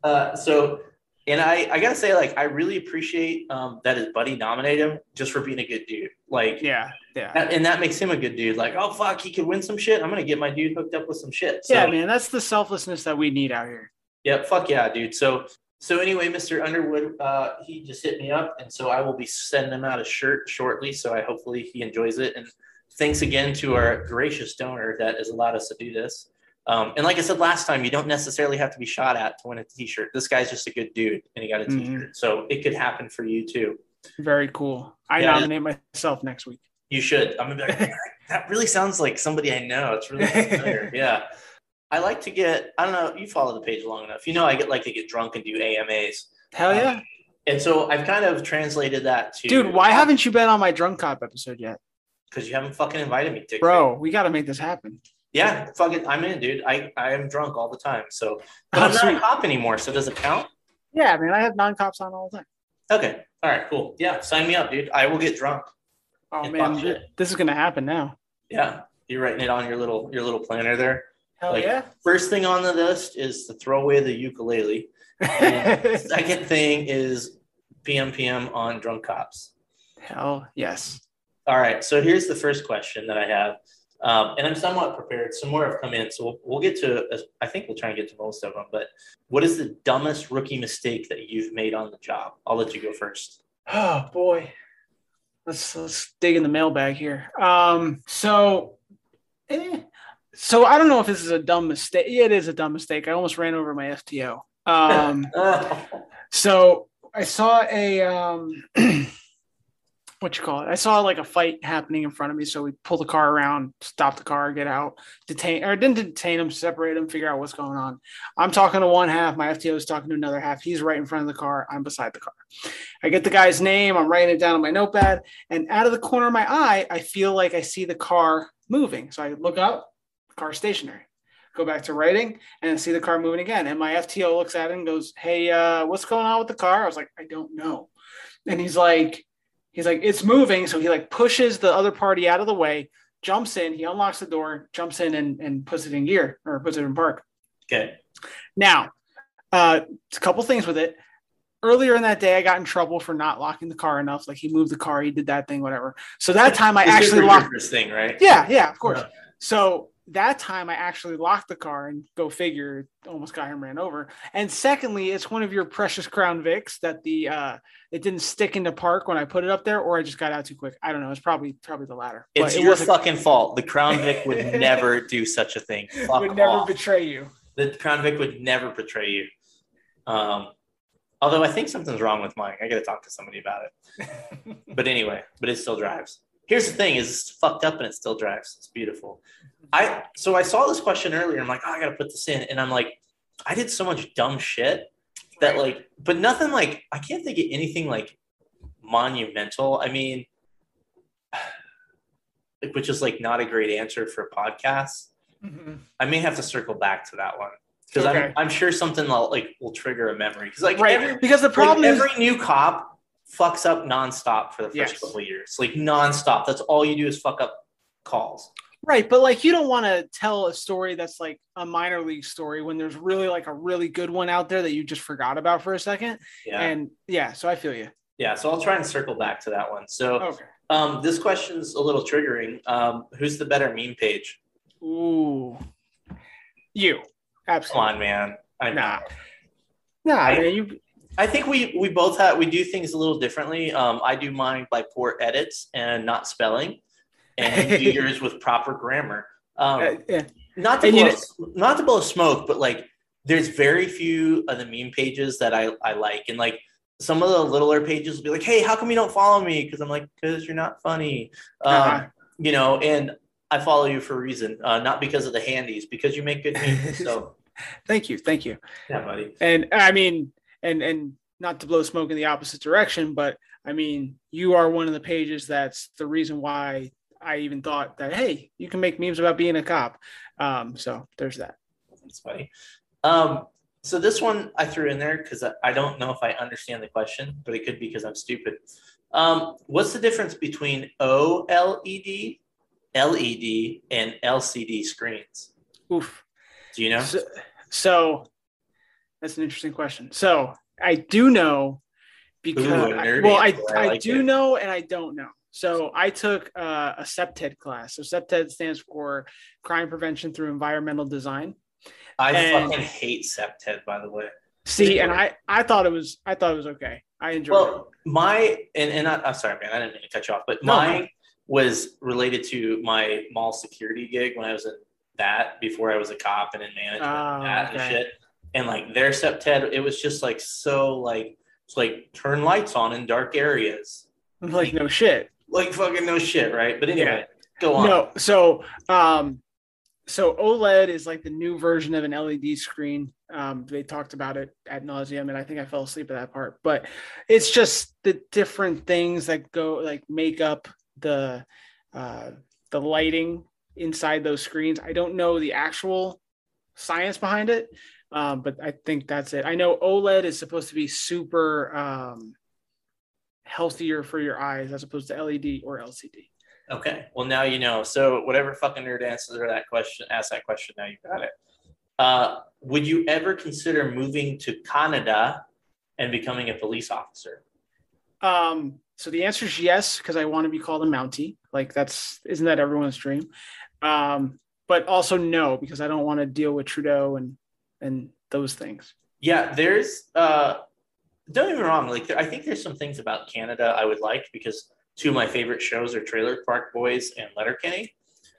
uh, so, and I, I gotta say, like, I really appreciate um, that his buddy nominated him just for being a good dude. Like, yeah. Yeah. that- and that makes him a good dude. Like, oh fuck, he could win some shit. I'm gonna get my dude hooked up with some shit. So, yeah, man. That's the selflessness that we need out here. Yep, fuck yeah, dude. So so anyway, Mr. Underwood, uh, he just hit me up, and so I will be sending him out a shirt shortly. So I hopefully he enjoys it. And thanks again to our gracious donor that has allowed us to do this. Um, and like I said last time, you don't necessarily have to be shot at to win a T-shirt. This guy's just a good dude, and he got a Mhm. T-shirt, so it could happen for you too. Very cool. I Yeah. nominate myself next week. You should. I'm gonna be like, that really sounds like somebody I know. It's really familiar. yeah. I like to get. I don't know. You follow the page long enough. You know, I get like to get drunk and do AMAs. Hell Um, yeah. And so I've kind of translated that to Dude, why haven't you been on my drunk cop episode yet? Because you haven't fucking invited me, dick. Bro, we got to make this happen. Yeah, fuck it. I'm in, dude. I, I am drunk all the time. So, but Oh, I'm not a cop anymore. So does it count? Yeah, man, I have non-cops on all the time. Okay. All right. Cool. Yeah. Sign me up, dude. I will get drunk. Oh man, th- this is gonna happen now. Yeah. You're writing it on your little your little planner there. Hell Like- yeah! First thing on the list is to throw away the ukulele. Second thing is PM PM on drunk cops. Hell yes. All right. So here's the first question that I have. Um, and I'm somewhat prepared. Some more have come in. So we'll, we'll get to, I think we'll try and get to most of them. But what is the dumbest rookie mistake that you've made on the job? I'll let you go first. Oh boy. Let's let's dig in the mailbag here. Um, so eh, so I don't know if this is a dumb mistake. Yeah, it is a dumb mistake. I almost ran over my FTO. Um so I saw a um what you call it? I saw like a fight happening in front of me. So we pull the car around, stop the car, get out, detain or didn't detain him, separate him, figure out what's going on. I'm talking to one half, my FTO is talking to another half. He's right in front of the car. I'm beside the car. I get the guy's name, I'm writing it down on my notepad, and out of the corner of my eye, I feel like I see the car moving. So I look up, car stationary. Go back to writing and see the car moving again. And my FTO looks at it and goes, Hey, uh, what's going on with the car? I was like, I don't know. And he's like, he's like, it's moving. So he like pushes the other party out of the way, jumps in, he unlocks the door, jumps in and, and puts it in gear or puts it in park. okay. Now, uh, a couple things with it. Earlier in that day, I got in trouble for not locking the car enough. Like he moved the car, he did that thing, whatever. So that time I This actually locked. first thing, right? Yeah, yeah, of course. Yeah. So that time I actually locked the car and go figure, almost got him ran over. And secondly, it's one of your precious Crown Vics that the uh it didn't stick into park when I put it up there, or I just got out too quick. I don't know. It's probably probably the latter. It's it your fucking fault. The Crown Vic would never do such a thing. Fuck would never off. betray you. the Crown Vic would never betray you. Um, although I think something's wrong with mine. I got to talk to somebody about it. But anyway, but it still drives. Here's the thing: is it's fucked up and it still drives. It's beautiful. I so I saw this question earlier. I'm like, oh, I got to put this in, and I'm like, I did so much dumb shit that like, but nothing like I can't think of anything like monumental. I mean, like which is like not a great answer for podcasts. Mm-hmm. I may have to circle back to that one because Okay. I'm I'm sure something will, like will trigger a memory because like right. every because the like, problem is every new cop fucks up nonstop for the first Yes. couple of years. Like nonstop. That's all you do is fuck up calls. Right, but like you don't want to tell a story that's like a minor league story when there's really like a really good one out there that you just forgot about for a second. Yeah. And yeah, so I feel you. yeah. So I'll try and circle back to that one. So Okay. um, this question's a little triggering. Um, who's the better meme page? Ooh. You. Absolutely. Come on, man. I'm, Nah. Nah, I- man, you I think we we both have we do things a little differently. Um, I do mine by poor edits and not spelling, and do yours with proper grammar. Um, uh, yeah. not to And you blow, not to blow smoke, but like there's very few of the meme pages that I I like, and like some of the littler pages will be like, "Hey, how come you don't follow me?" Because I'm like, "Because you're not funny," um, Uh-huh. you know. And I follow you for a reason, uh, not because of the handies, because you make good memes. So Thank you. Thank you. yeah, buddy. And I mean, and and not to blow smoke in the opposite direction, but I mean, you are one of the pages that's the reason why I even thought that hey, you can make memes about being a cop. Um, so there's that. That's funny. Um, so this one I threw in there because I, don't know if I understand the question, but it could be because I'm stupid. Um, what's the difference between OLED, LED, and LCD screens? Oof. Do you know? So, so that's an interesting question. So I do know because Ooh, nerd well, I. I I, like do it. know and I don't know. So I took uh, a CPTED class. So CPTED stands for Crime Prevention through Environmental Design. I and- fucking hate CPTED, by the way. See, and I I thought it was I thought it was okay. I enjoyed it. Well, my and and I, I'm sorry, man, I didn't mean to cut you off, but No, mine was related to my mall security gig when I was in that before I was a cop and in management Oh, and that and shit. And like their CPTED, it was just like so like it's like turn lights on in dark areas. Like no shit. Like fucking no shit, right? But anyway, go on. No, so um, so OLED is like the new version of an LED screen. Um, they talked about it at nauseum, and I think I fell asleep at that part. But it's just the different things that go like make up the uh, the lighting inside those screens. I don't know the actual science behind it, um, but I think that's it. I know OLED is supposed to be super um, healthier for your eyes as opposed to LED or LCD. Okay. Well, now you know. So whatever fucking nerd answer that question, ask that question. Now you got it. Uh, would you ever consider moving to Canada and becoming a police officer? Um, so the answer is yes, because I want to be called a Mountie. Like that's isn't that everyone's dream? Um, but also no, because I don't want to deal with Trudeau and and those things. Yeah, there's uh don't get me wrong, like I think there's some things about Canada I would like because two of my favorite shows are Trailer Park Boys and Letterkenny.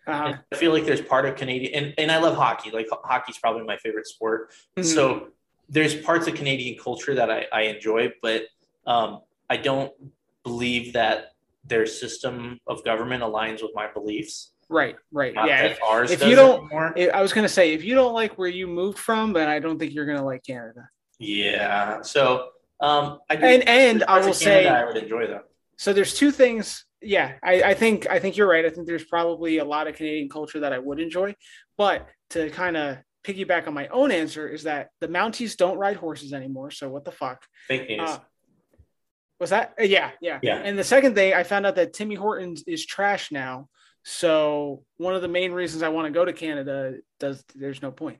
Uh, I feel like there's part of Canadian, and, and I love hockey. Like hockey's probably my favorite sport. mhm. So there's parts of Canadian culture that I, I enjoy, but um, I don't believe that their system of government aligns with my beliefs. Right, right, Not yeah. that ours if you don't- anymore. I was gonna say if you don't like where you moved from, then I don't think you're gonna like Canada. yeah. So um, I do- And and I will Canada say I would enjoy though. so. There's two things. Yeah, I, I think I think you're right. I think there's probably a lot of Canadian culture that I would enjoy, but to kind of piggyback on my own answer is that the Mounties don't ride horses anymore. So what the fuck? Fake news. Uh, was that? uh, yeah, yeah, Yeah. And the second thing, I found out that Timmy Hortons is trash now. So one of the main reasons I want to go to Canada does there's no point.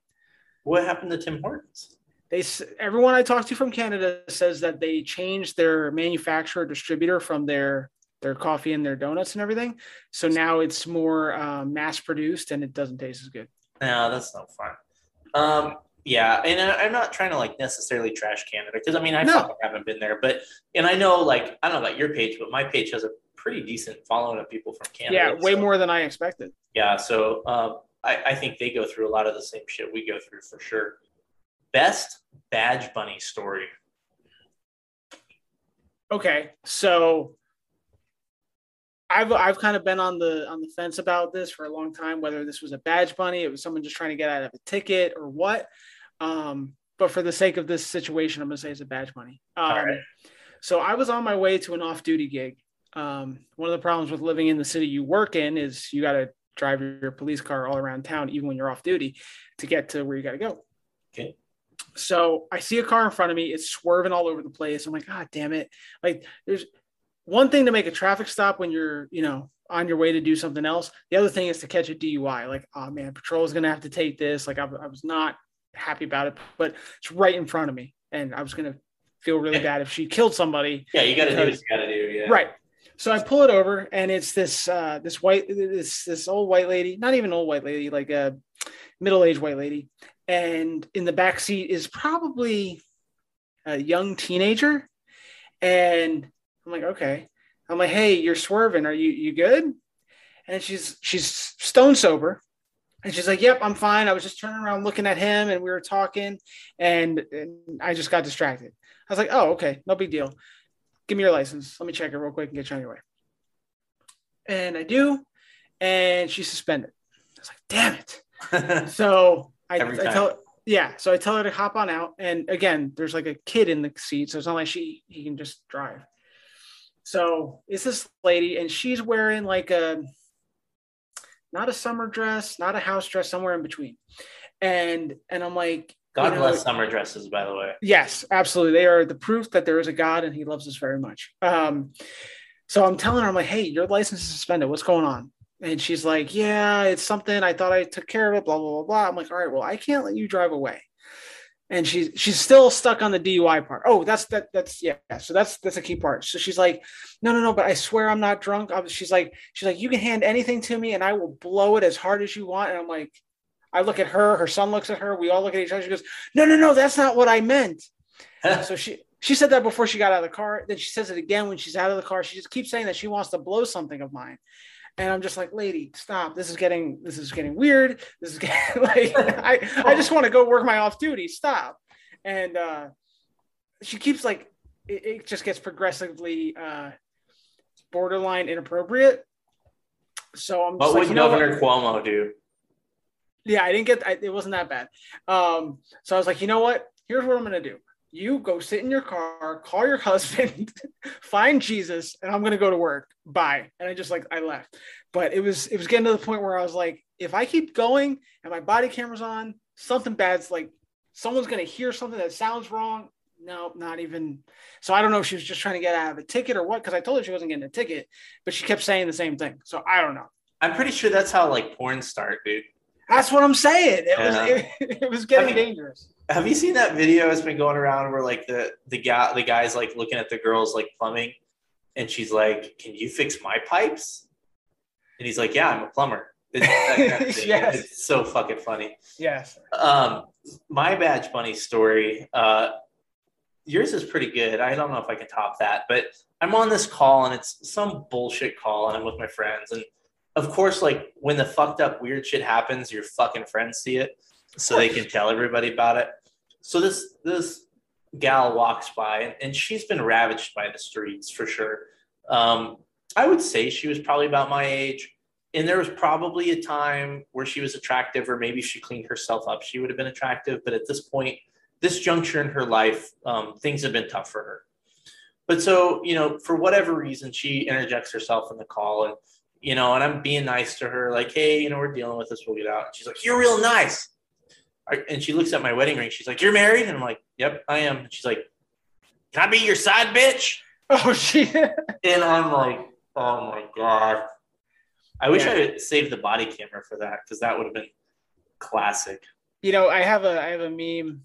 what happened to Tim Hortons? They everyone I talked to from Canada says that they changed their manufacturer distributor from their their coffee and their donuts and everything. So now it's more um, mass produced and it doesn't taste as good. No, that's no fun. Um, yeah, and I'm not trying to like necessarily trash Canada because I mean I No. haven't been there, but and I know like I don't know about your page, but my page has a pretty decent following of people from Canada. yeah, way so- more than I expected. Yeah, so um, I, I think they go through a lot of the same shit we go through for sure. Best badge bunny story. Okay, so I've I've kind of been on the on the fence about this for a long time, whether this was a badge bunny, it was someone just trying to get out of a ticket or what. Um, but for the sake of this situation, I'm gonna say it's a badge bunny. Um, All right. So I was on my way to an off-duty gig. Um, one of the problems with living in the city you work in is you got to drive your police car all around town, even when you're off duty, to get to where you got to go. Okay. So I see a car in front of me. It's swerving all over the place. I'm like, God damn it! Like, there's one thing to make a traffic stop when you're, you know, on your way to do something else. The other thing is to catch a DUI. Like, oh man, patrol is gonna have to take this. Like, I, I was not happy about it, but it's right in front of me, and I was gonna feel really bad if she killed somebody. Yeah, you got to do what you got to do. Yeah. Right. So I pull it over, and it's this uh, this white this this old white lady, not even old white lady, like a middle aged white lady, and in the back seat is probably a young teenager, and I'm like, okay, I'm like, hey, you're swerving, are you you good? And she's she's stone sober, and she's like, yep, I'm fine. I was just turning around looking at him, and we were talking, and, and I just got distracted. I was like, oh, okay, no big deal give me your license. Let me check it real quick and get you on your way. And I do, and she's suspended. I was like, damn it. So I, I tell yeah, so I tell her to hop on out. And again, there's like a kid in the seat, so it's not like she he can just drive. So it's this lady, and she's wearing like a not a summer dress, not a house dress, somewhere in between. And and I'm like, God you know, bless summer dresses, by the way. Yes, absolutely. They are the proof that there is a God and he loves us very much. Um, so I'm telling her, I'm like, hey, your license is suspended. What's going on? And she's like, yeah, it's something. I thought I took care of it, blah, blah, blah, blah. I'm like, all right, well, I can't let you drive away. And she's she's still stuck on the DUI part. Oh, that's that that's yeah. So that's that's a key part. So she's like, no, no, no, but I swear I'm not drunk. I was- She's like, she's like, you can hand anything to me and I will blow it as hard as you want. And I'm like, I look at her, her son looks at her, we all look at each other. She goes, No, no, no, that's not what I meant. So she she said that before she got out of the car. Then she says it again when she's out of the car. She just keeps saying that she wants to blow something of mine. And I'm just like, lady, stop. This is getting this is getting weird. This is getting like I, I just want to go work my off duty. Stop. And uh she keeps like it, it just gets progressively uh borderline inappropriate. So I'm just What like, would you know? Governor Cuomo do? Yeah, I didn't get I, it wasn't that bad. Um, so I was like, you know what? Here's what I'm gonna do. you go sit in your car, call your husband, find Jesus, and I'm gonna go to work. Bye. And I just like I left. But it was it was getting to the point where I was like, if I keep going and my body camera's on, something bad's like someone's gonna hear something that sounds wrong. No, not even. So I don't know if she was just trying to get out of a ticket or what, because I told her she wasn't getting a ticket, but she kept saying the same thing. So I don't know. I'm pretty sure that's how like porn start, dude. That's what I'm saying. It Yeah. was it, it was getting I mean- dangerous. Have you seen that video that's been going around where like the the guy the guy's like looking at the girls like plumbing, and she's like, "Can you fix my pipes?" And he's like, "Yeah, I'm a plumber." It's, kind of. Yes. it's so fucking funny. Yes. Um, my badge bunny story. Uh, yours is pretty good. I don't know if I can top that, but I'm on this call and it's some bullshit call, and I'm with my friends, and of course, like when the fucked up weird shit happens, your fucking friends see it, so they can tell everybody about it. So this this gal walks by, and, she's been ravaged by the streets for sure. Um, I would say she was probably about my age. And there was probably a time where she was attractive, or maybe she cleaned herself up, she would have been attractive. But at this point, this juncture in her life, um, things have been tough for her. But so, you know, for whatever reason, she interjects herself in the call, and you know, and I'm being nice to her, like, hey, you know, we're dealing with this, we'll get out. And she's like, you're real nice. And she looks at my wedding ring. She's like, you're married, and I'm like, yep, I am. And she's like, can I be your side bitch? Oh, she. And I'm like, oh my god. I wish Yeah. I had saved the body camera for that because that would have been classic. you know, I have a I have a meme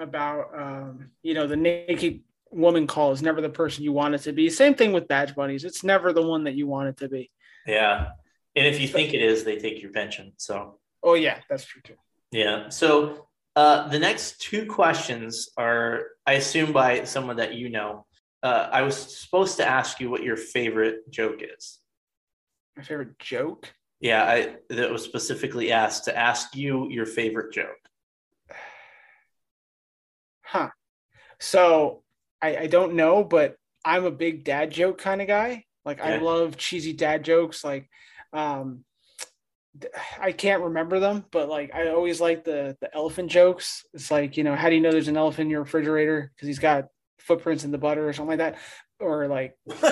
about um, you know, the naked woman call is never the person you want it to be. Same thing with badge bunnies. It's never the one that you want it to be. Yeah. And if you think it is, they take your pension. So Oh yeah, that's true too. yeah. So uh, the next two questions are, I assume, by someone that you know. Uh, I was supposed to ask you what your favorite joke is. My favorite joke. Yeah, I that was specifically asked to ask you your favorite joke. Huh. So I, I don't know, but I'm a big dad joke kind of guy. Like I love cheesy dad jokes. Like um I can't remember them, but like I always like the the elephant jokes. It's like, you know, how do you know there's an elephant in your refrigerator? Because he's got footprints in the butter or something like that. Or like,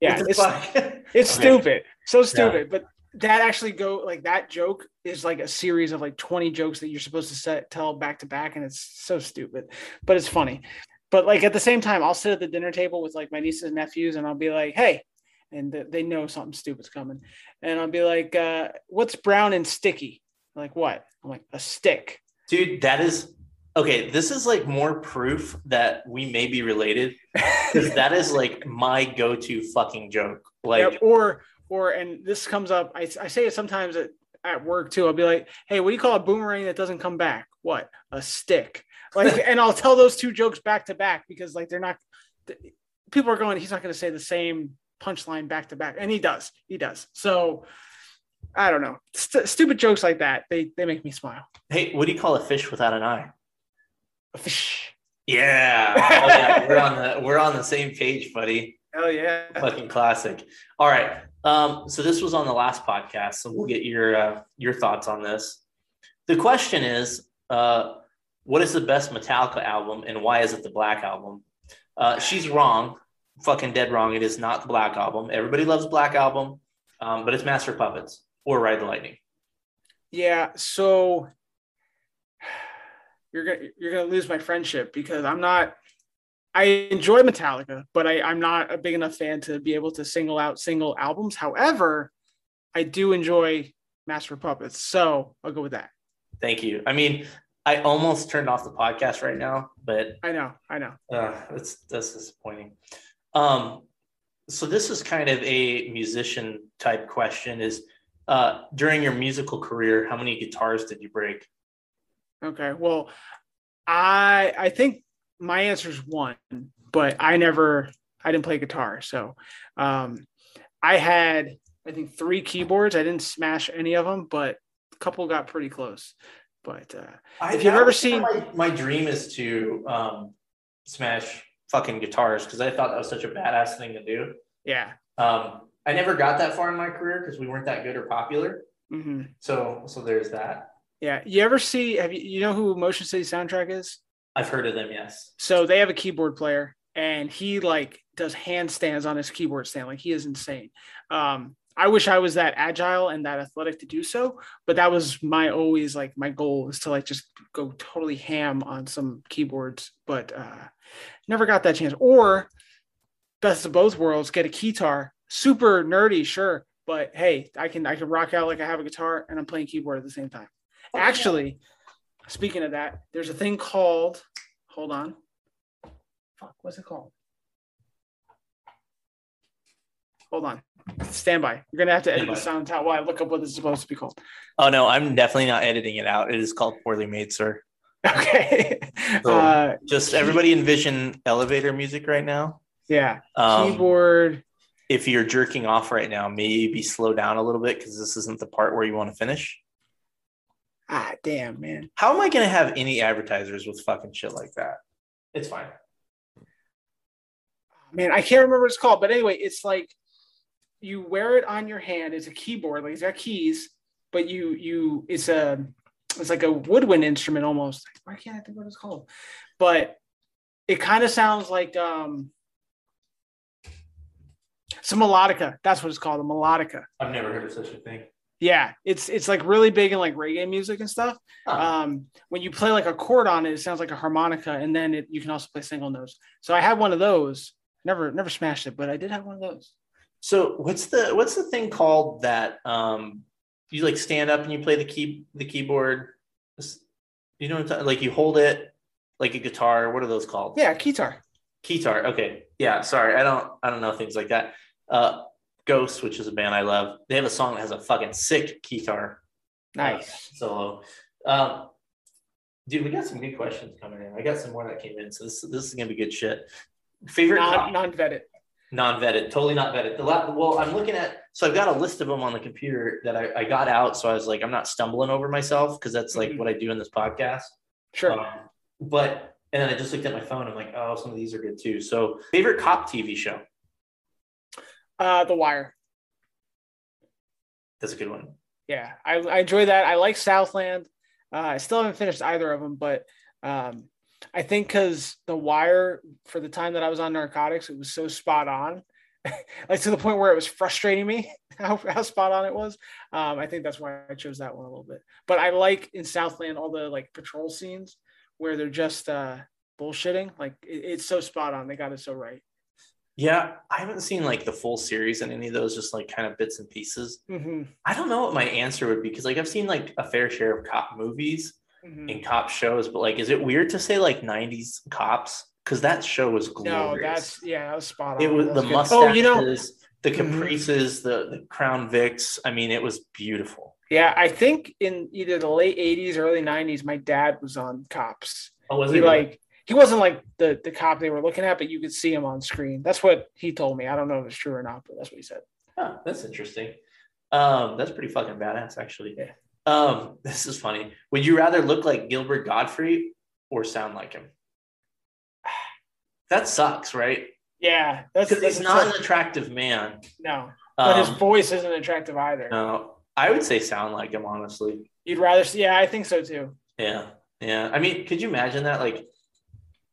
yeah, it's it's Okay. stupid. So stupid. But that actually go like that joke is like a series of like 20 jokes that you're supposed to set tell back to back, and it's so stupid, but it's funny. But like at the same time, I'll sit at the dinner table with like my nieces and nephews, and I'll be like, hey, and th- they know something stupid's coming. And I'll be like, uh, what's brown and sticky? Like what? I'm like, a stick. Dude, that is okay. This is like more proof that we may be related because that is like my go-to fucking joke. Like, or or and this comes up I, I say it sometimes at, at work too i'll be like hey what do you call a boomerang that doesn't come back what a stick like and i'll tell those two jokes back to back because like they're not people are going he's not going to say the same punchline back to back and he does he does so i don't know St- stupid jokes like that they they make me smile hey, what do you call a fish without an eye? A fish. Yeah, oh, yeah. we're on the we're on the same page, buddy. hell yeah Fucking classic. All right. Um, so this was on the last podcast, so we'll get your uh, your thoughts on this. The question is, uh, what is the best Metallica album, and why is it the Black album? Uh, she's wrong, fucking dead wrong. It is not the Black album. Everybody loves Black album, um, but it's Master Puppets or Ride the Lightning. Yeah, so you're gonna you're gonna lose my friendship because I'm not. I enjoy Metallica, but I, I'm not a big enough fan to be able to single out single albums. However, I do enjoy Master Puppets, so I'll go with that. Thank you. I mean, I almost turned off the podcast right now, but I know, I know. Uh, that's that's disappointing. Um, so this is kind of a musician type question: is uh, during your musical career, how many guitars did you break? Okay, well, I I think my answer is one, but I never I didn't play guitar, so um, I had I think three keyboards. I didn't smash any of them, but a couple got pretty close. But uh, I, If you've ever seen- my, my dream is to um, smash fucking guitars because I thought that was such a badass thing to do. yeah, Um, I never got that far in my career because we weren't that good or popular. hmm So so there's that. yeah. You ever see? Have you you know who Motion City Soundtrack is? I've heard of them. Yes. So they have a keyboard player, and he like does handstands on his keyboard stand. Like he is insane. Um, I wish I was that agile and that athletic to do so, but that was my always like my goal is to like just go totally ham on some keyboards, but uh, never got that chance. Or best of both worlds, get a guitar, super nerdy, sure, but hey, I can I can rock out like I have a guitar and I'm playing keyboard at the same time. Actually, speaking of that, there's a thing called hold on. Fuck, what's it called? Hold on. Stand by. You're gonna have to edit the sounds out while I look up what this is supposed to be called. Oh no, I'm definitely not editing it out. It is called poorly made, sir. Okay. So, uh, Just everybody envision elevator music right now. yeah. Um, Keyboard. if you're jerking off right now, maybe slow down a little bit because this isn't the part where you want to finish. Ah, damn, man. How am I going to have any advertisers with fucking shit like that? It's fine. Man, I can't remember what it's called, but anyway, it's like you wear it on your hand. It's a keyboard, like it's got keys, but you you it's a it's like a woodwind instrument almost. Why can't I think what it's called? But it kind of sounds like um it's a melodica. That's what it's called, a melodica. I've never heard of such a thing. Yeah, it's it's like really big in like reggae music and stuff. Um, when you play like a chord on it, it sounds like a harmonica, and then it, you can also play single notes. So I had one of those. Never never smashed it, but I did have one of those. So what's the what's the thing called that um you like stand up and you play the key the keyboard? You know what I'm talking like you hold it like a guitar. What are those called? Yeah, guitar. Keytar. Okay. Yeah. Sorry. I don't. I don't know things like that. Uh, Ghost, which is a band I love. They have a song that has a fucking sick keytar Nice. solo. Um, dude, we got some good questions coming in. I got some more that came in, so this this is gonna be good shit. Favorite Non non vetted. Non vetted, totally not vetted. The la- well, I'm looking at so I've got a list of them on the computer that I, I got out, so I was like, I'm not stumbling over myself because that's like Mhm. what I do in this podcast. Sure. Um, but and then I just looked at my phone. I'm like, oh, some of these are good too. So favorite cop TV show. Uh, The Wire. That's a good one. Yeah, I, I enjoy that. I like Southland. Uh, I still haven't finished either of them, but um, I think because The Wire, for the time that I was on narcotics, it was so spot on, like to the point where it was frustrating me how, how spot on it was. Um, I think that's why I chose that one a little bit. But I like in Southland all the like patrol scenes where they're just uh, bullshitting. Like it, it's so spot on. They got it so right. Yeah, I haven't seen like the full series in any of those, just like kind of bits and pieces. hmm I don't know what my answer would be because like I've seen like a fair share of cop movies hmm and cop shows, but like, is it weird to say like '90s cops? Because that show was glorious. No, that's yeah, that was spot on. it was That the good. mustaches, Oh, you know, the Mhm. caprices, the, the Crown Vics. I mean, it was beautiful. Yeah, I think in either the late '80s, early '90s, my dad was on Cops. Oh, was He it like he wasn't like the the cop they were looking at, but you could see him on screen. That's what he told me. I don't know if it's true or not, but that's what he said. Huh, that's interesting. Um, that's pretty fucking badass, actually. Yeah. Um, this is funny. Would you rather look like Gilbert Gottfried or sound like him? That sucks, right? Yeah, that's, Because he's not an attractive man. no, but his Um, voice isn't attractive either. no, I would say sound like him, honestly. You'd rather see? Yeah, I think so too. Yeah, yeah. I mean, could you imagine that? Like,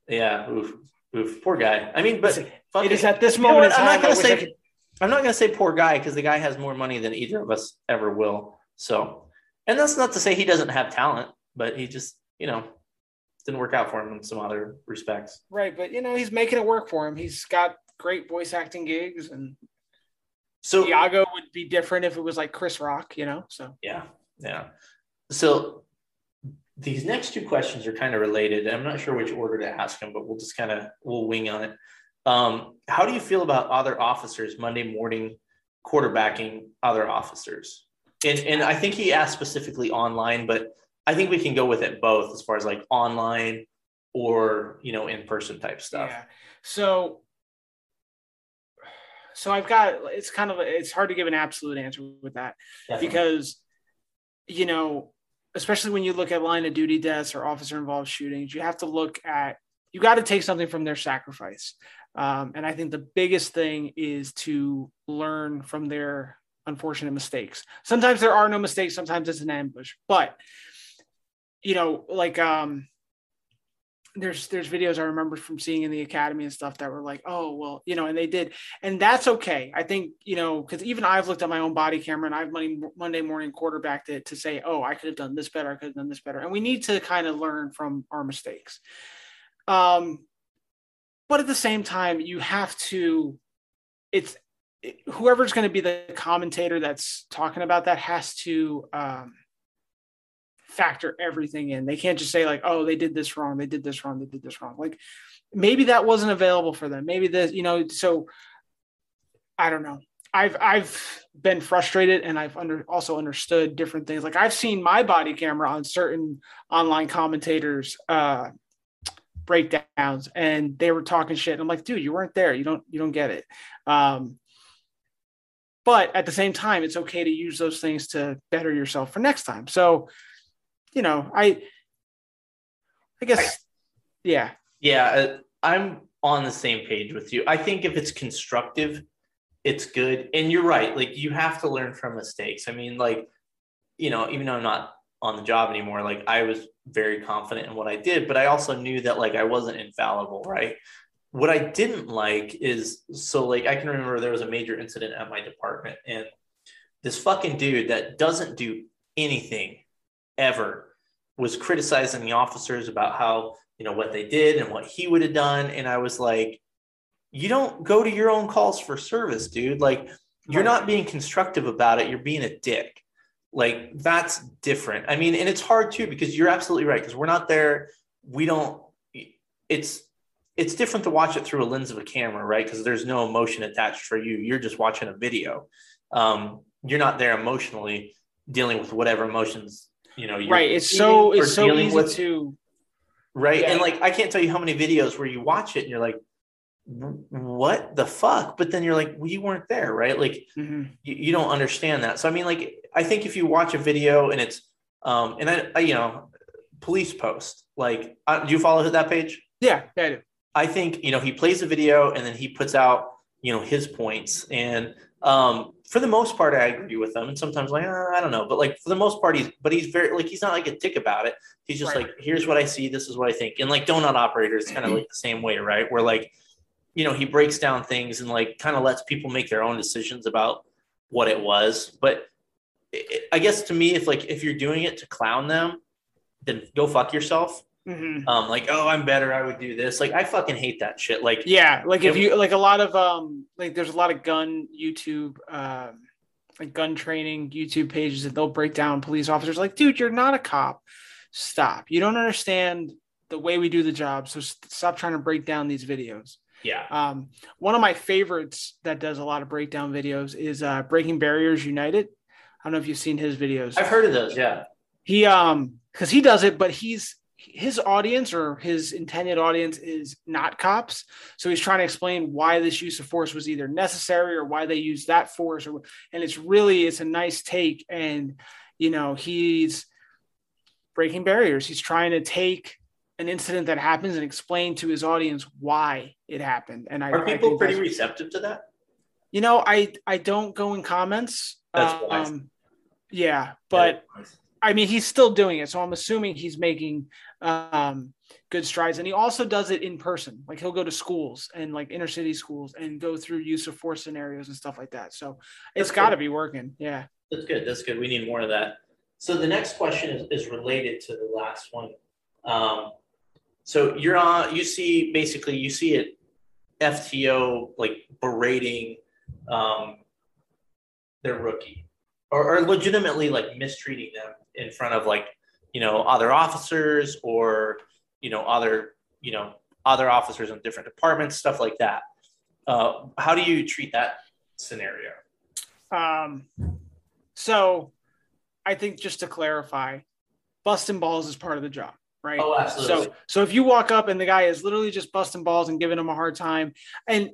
yeah, oof, oof, poor guy. I mean, but fuck it is at this You know moment I'm not gonna I I say could- I'm not gonna say poor guy because the guy has more money than either of us ever will. So, and that's not to say he doesn't have talent, but he just, you know, didn't work out for him in some other respects. right, but you know he's making it work for him. He's got great voice acting gigs, and So Iago would be different if it was like Chris Rock. You know, so yeah, yeah. So these next two questions are kind of related. I'm not sure which order to ask them, but we'll just kind of we'll wing on it. Um, how do you feel about other officers Monday morning quarterbacking other officers? And and I think he asked specifically online, but I think we can go with it both as far as like online or you know in person type stuff. Yeah. So so I've got it's kind of it's hard to give an absolute answer with that Definitely. because you know, especially when you look at line of duty deaths or officer involved shootings, you have to look at you got to take something from their sacrifice. Um, and I think the biggest thing is to learn from their unfortunate mistakes. Sometimes there are no mistakes, sometimes it's an ambush, but you know, like um there's there's videos I remember from seeing in the academy and stuff that were like, oh well, you know, and they did, and that's okay. I think you know because even I've looked at my own body camera and I've Monday Monday morning quarterbacked it to say, oh, I could have done this better, I could have done this better, and we need to kind of learn from our mistakes. Um, but at the same time, you have to. It's it, whoever's going to be the commentator that's talking about that has to. Um, factor everything in. They can't just say like, "Oh, they did this wrong. They did this wrong. They did this wrong." Like maybe that wasn't available for them. Maybe this, you know, so I don't know. I've I've been frustrated and I've under also understood different things. Like I've seen my body camera on certain online commentators uh breakdowns and they were talking shit. I'm like, dude, you weren't there. You don't you don't get it. Um but at the same time, it's okay to use those things to better yourself for next time. So you know, I, I guess, yeah, yeah, uh, I'm on the same page with you. I think if it's constructive, it's good. And you're right. Like you have to learn from mistakes. I mean, like, you know, even though I'm not on the job anymore, like I was very confident in what I did, but I also knew that like I wasn't infallible, right? What I didn't like is so like I can remember there was a major incident at my department and this fucking dude that doesn't do anything ever was criticizing the officers about how you know what they did and what he would have done and i was like you don't go to your own calls for service dude. Like you're not being constructive about it. You're being a dick. Like that's different. I mean and it's hard too because you're absolutely right because we're not there. We don't it's it's different to watch it through a lens of a camera right? Because there's no emotion attached for you. You're just watching a video. Um, you're not there emotionally dealing with whatever emotions you know right it's so it's so easy with, to right yeah. and like i can't tell you how many videos where you watch it and you're like what the fuck? But then you're like well, you weren't there right? Like mm-hmm. you, you don't understand that. So i mean like i think if you watch a video and it's um and i, I you know police post like uh, do you follow that page? Yeah, yeah I do. I think you know he plays a video and then he puts out you know his points and um, for the most part, I agree with them. And sometimes like, uh, I don't know, but like for the most part, he's, but he's very, like, he's not like a dick about it. He's just right. like, here's what I see. This is what I think. And like donut operators kind of like the same way, right? Where like, you know, he breaks down things and like kind of lets people make their own decisions about what it was. But it, I guess to me, if like, if you're doing it to clown them, then go fuck yourself. Mm-hmm. Um, like, oh, I'm better. I would do this. Like, I fucking hate that shit. Like, yeah, like if you like a lot of um, like there's a lot of gun YouTube, um, like gun training YouTube pages that they'll break down police officers. Like, dude, you're not a cop. Stop. You don't understand the way we do the job. So stop trying to break down these videos. Yeah. Um, one of my favorites that does a lot of breakdown videos is uh, Breaking Barriers United. I don't know if you've seen his videos. I've heard of those. Yeah. He um because he does it, but he's his audience or his intended audience is not cops. So he's trying to explain why this use of force was either necessary or why they used that force. Or, and it's really, it's a nice take. And, you know, he's breaking barriers. He's trying to take an incident that happens and explain to his audience why it happened. And I, are people pretty receptive to that? You know, I, I don't go in comments. That's um, yeah, but I mean, he's still doing it. So I'm assuming he's making um, good strides. And he also does it in person. Like he'll go to schools and like inner city schools and go through use of force scenarios and stuff like that. So it's got to be working. Yeah. That's good. That's good. We need more of that. So the next question is, is related to the last one. Um, so you're on, you see, basically you see it FTO like berating um, their rookie or, or legitimately like mistreating them in front of like you know other officers or you know other you know other officers in different departments stuff like that. Uh, how do you treat that scenario? Um, so i think just to clarify busting balls is part of the job right? Oh, absolutely. so so if you walk up and the guy is literally just busting balls and giving him a hard time and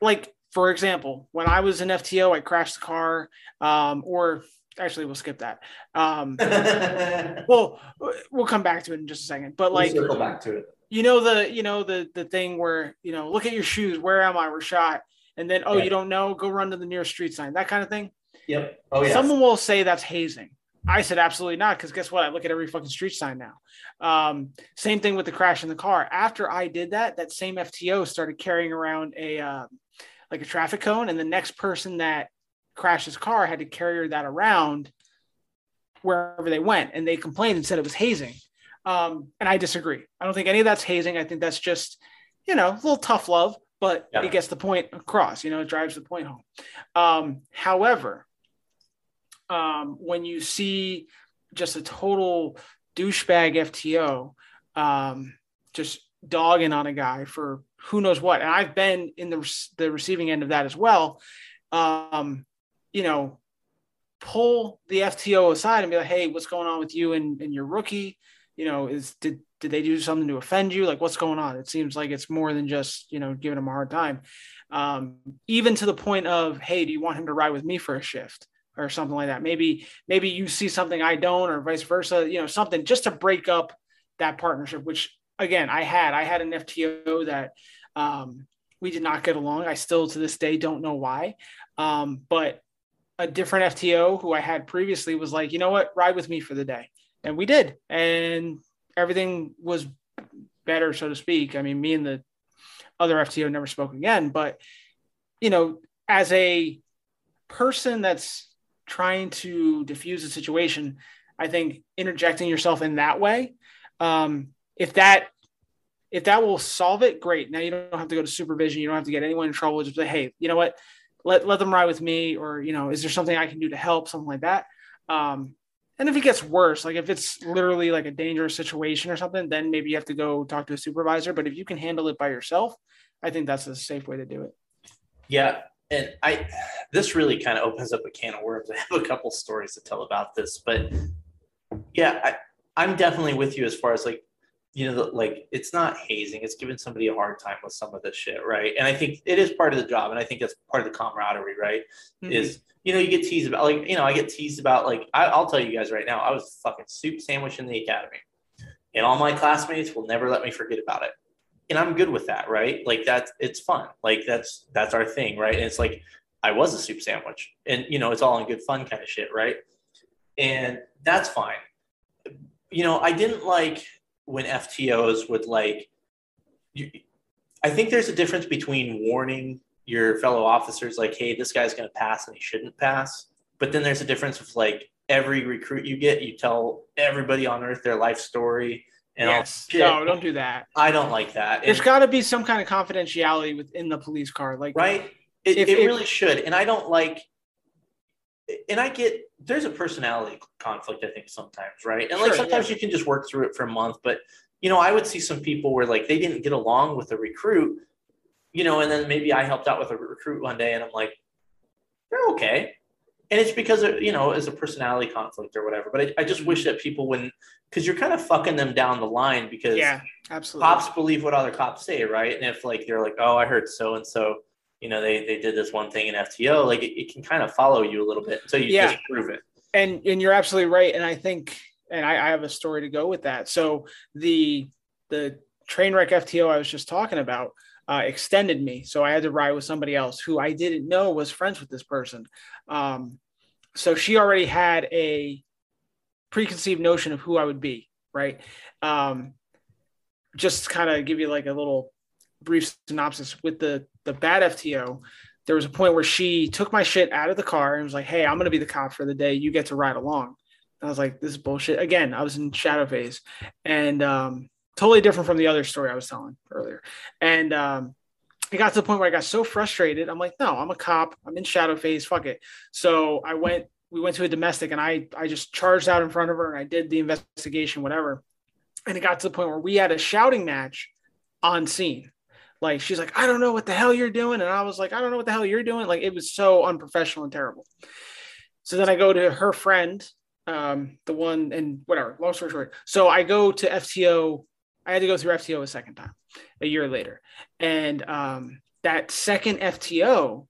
like for example when i was in fto i crashed the car um, or actually we'll skip that um well we'll come back to it in just a second but like we'll circle back to it you know the you know the the thing where you know look at your shoes where am i we're shot and then oh yeah. you don't know go run to the nearest street sign that kind of thing yep oh yeah someone will say that's hazing I said absolutely not because guess what? I look at every fucking street sign now. Um, same thing with the crash in the car. After I did that, that same FTO started carrying around a uh, like a traffic cone, and the next person that crashed his car had to carry that around wherever they went, and they complained and said it was hazing. Um, and I disagree. I don't think any of that's hazing. I think that's just you know a little tough love, but yeah. it gets the point across. You know, it drives the point home. Um, however um, when you see just a total douchebag FTO um, just dogging on a guy for who knows what. And I've been in the, the receiving end of that as well. Um, you know, pull the FTO aside and be like, hey, what's going on with you and, and your rookie? You know, is did did they do something to offend you? Like, what's going on? It seems like it's more than just you know giving him a hard time. Um, even to the point of, hey, do you want him to ride with me for a shift? or something like that. Maybe maybe you see something I don't, or vice versa. You know, something just to break up that partnership. Which again, I had I had an FTO that um, we did not get along. I still to this day don't know why. Um, but a different FTO who I had previously was like, you know what, ride with me for the day, and we did, and everything was better, so to speak. I mean, me and the other FTO never spoke again, but you know, as a person that's trying to diffuse a situation, I think interjecting yourself in that way, um, if that if that will solve it, great. Now you don't have to go to supervision. You don't have to get anyone in trouble. Just say, hey, you know what? Let let them ride with me, or you know, is there something I can do to help? Something like that. Um, and if it gets worse, like if it's literally like a dangerous situation or something, then maybe you have to go talk to a supervisor. But if you can handle it by yourself, I think that's a safe way to do it. Yeah, and I this really kind of opens up a can of worms. I have a couple stories to tell about this, but yeah, I, I'm definitely with you as far as like you know, the, like it's not hazing; it's giving somebody a hard time with some of this shit, right? And I think it is part of the job, and I think that's part of the camaraderie, right? Mm-hmm. Is you know, you get teased about like you know, I get teased about like I, I'll tell you guys right now, I was fucking soup sandwich in the academy, and all my classmates will never let me forget about it and I'm good with that, right? Like that's it's fun. Like that's that's our thing, right? And it's like I was a soup sandwich, and you know it's all in good fun kind of shit, right? And that's fine. You know, I didn't like when FTOs would like. You, I think there's a difference between warning your fellow officers, like, "Hey, this guy's going to pass and he shouldn't pass," but then there's a difference of like every recruit you get, you tell everybody on earth their life story and yes. No, don't do that. I don't like that. There's got to be some kind of confidentiality within the police car, like right. It, if, it if, really should, and I don't like. And I get there's a personality conflict, I think sometimes, right? And sure, like sometimes yeah. you can just work through it for a month, but you know, I would see some people where like they didn't get along with a recruit, you know, and then maybe I helped out with a recruit one day, and I'm like, they're okay and it's because of, you know it's a personality conflict or whatever but i, I just wish that people wouldn't because you're kind of fucking them down the line because yeah absolutely cops believe what other cops say right and if like they're like oh i heard so and so you know they they did this one thing in fto like it, it can kind of follow you a little bit until you yeah. disprove it and and you're absolutely right and i think and I, I have a story to go with that so the the train wreck fto i was just talking about uh, extended me. So I had to ride with somebody else who I didn't know was friends with this person. Um, so she already had a preconceived notion of who I would be, right? Um, just kind of give you like a little brief synopsis with the the bad FTO. There was a point where she took my shit out of the car and was like, "Hey, I'm to be the cop for the day. You get to ride along." And I was like, "This is bullshit." Again, I was in shadow phase, and um, totally different from the other story I was telling earlier. And um, it got to the point where I got so frustrated. I'm like, no, I'm a cop. I'm in shadow phase. Fuck it. So I went, we went to a domestic and I, I just charged out in front of her and I did the investigation, whatever. And it got to the point where we had a shouting match on scene. Like she's like, I don't know what the hell you're doing. And I was like, I don't know what the hell you're doing. Like it was so unprofessional and terrible. So then I go to her friend, um, the one and whatever, long story short. So I go to FTO I had to go through FTO a second time a year later. And um, that second FTO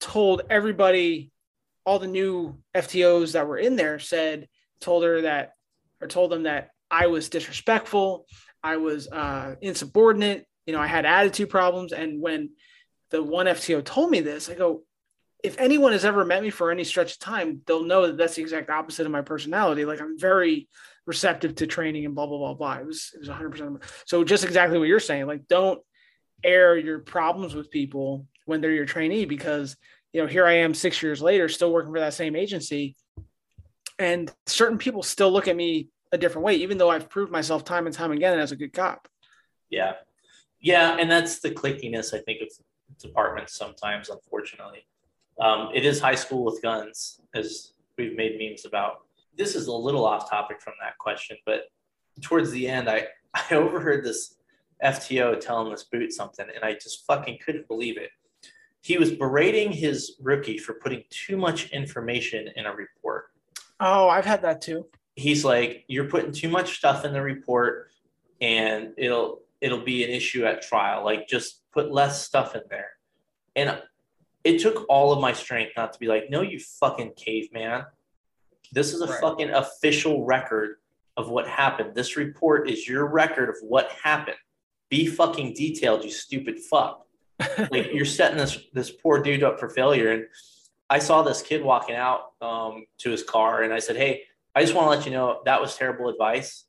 told everybody, all the new FTOs that were in there said, told her that, or told them that I was disrespectful, I was uh, insubordinate, you know, I had attitude problems. And when the one FTO told me this, I go, if anyone has ever met me for any stretch of time, they'll know that that's the exact opposite of my personality. Like I'm very receptive to training and blah blah blah blah. It was it was 100. percent So just exactly what you're saying. Like don't air your problems with people when they're your trainee because you know here I am six years later still working for that same agency, and certain people still look at me a different way, even though I've proved myself time and time again as a good cop. Yeah, yeah, and that's the clickiness I think of departments sometimes, unfortunately. Um, it is high school with guns, as we've made memes about. This is a little off topic from that question, but towards the end, I, I overheard this FTO telling this boot something, and I just fucking couldn't believe it. He was berating his rookie for putting too much information in a report. Oh, I've had that too. He's like, "You're putting too much stuff in the report, and it'll it'll be an issue at trial. Like, just put less stuff in there." And it took all of my strength not to be like, no, you fucking caveman. This is a right. fucking official record of what happened. This report is your record of what happened. Be fucking detailed, you stupid fuck. like you're setting this this poor dude up for failure. And I saw this kid walking out um, to his car, and I said, "Hey, I just want to let you know that was terrible advice.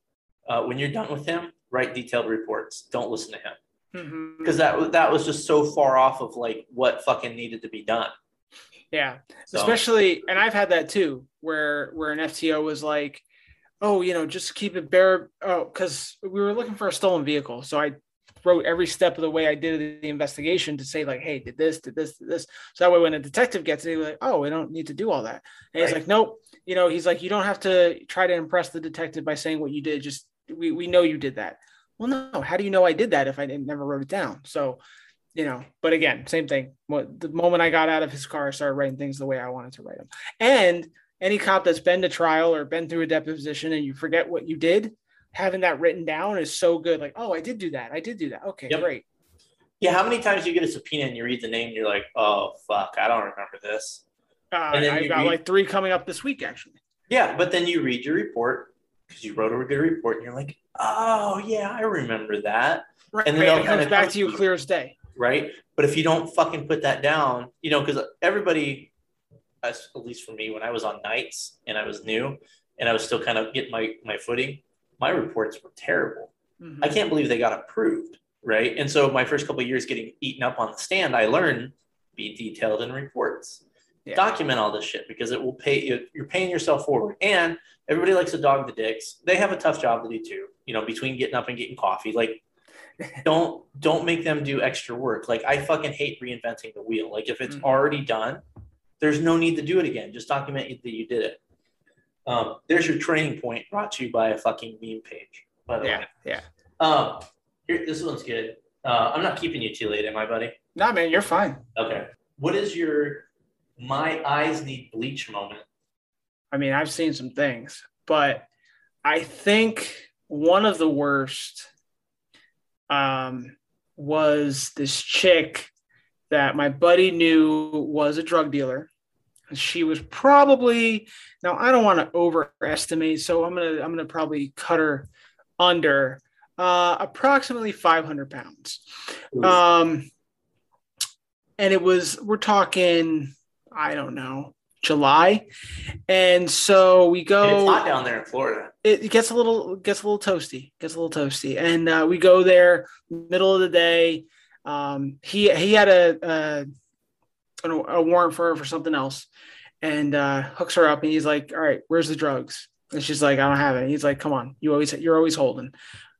Uh, when you're done with him, write detailed reports. Don't listen to him." Mm-hmm. because mm-hmm. that that was just so far off of like what fucking needed to be done. Yeah, so. especially, and I've had that too, where where an FTO was like, "Oh, you know, just keep it bare." Oh, because we were looking for a stolen vehicle, so I wrote every step of the way I did the investigation to say like, "Hey, did this, did this, did this." So that way, when a detective gets it, he's like, "Oh, we don't need to do all that." And right. he's like, "Nope." You know, he's like, "You don't have to try to impress the detective by saying what you did. Just we we know you did that." well no how do you know i did that if i didn't never wrote it down? So you know but again same thing. What the moment i got out of his car i started writing things the way i wanted to write them and any cop that's been to trial or been through a deposition and you forget what you did having that written down is so good. Like oh i did do that. I did do that. Okay yep. great. Yeah how many times do you get a subpoena and you read the name and you're like oh fuck i don't remember this. Uh, and then i got read... like three coming up this week actually. Yeah but then you read your report because you wrote a good report and you're like oh yeah, I remember that. Right. And then it comes back to you clear as day. Right. But if you don't fucking put that down, you know, because everybody, at least for me, when I was on nights and I was new and I was still kind of getting my my footing, my reports were terrible. Mm-hmm. I can't believe they got approved. Right. And so my first couple years getting eaten up on the stand, I learned be detailed in reports. Yeah. Document all this shit because it will pay you. You're paying yourself forward. And everybody likes to dog the dicks. They have a tough job to do too you know, between getting up and getting coffee. Like, don't don't make them do extra work. Like, I fucking hate reinventing the wheel. Like, if it's mm-hmm. already done, there's no need to do it again. Just document that you did it. Um, there's your training point brought to you by a fucking meme page. By the yeah, way. yeah. Um, here, this one's good. Uh, I'm not keeping you too late, am I, buddy? Nah, man, you're fine. Okay. What is your my eyes need bleach moment? I mean, I've seen some things, but I think one of the worst um, was this chick that my buddy knew was a drug dealer. She was probably now I don't want to overestimate, so I'm gonna I'm gonna probably cut her under uh, approximately 500 pounds. Um, and it was we're talking I don't know July, and so we go. And it's hot down there in Florida. It gets a little gets a little toasty. Gets a little toasty, and uh, we go there middle of the day. Um, he he had a, a, a warrant for her for something else, and uh, hooks her up, and he's like, "All right, where's the drugs?" And she's like, "I don't have any." He's like, "Come on, you always you're always holding,"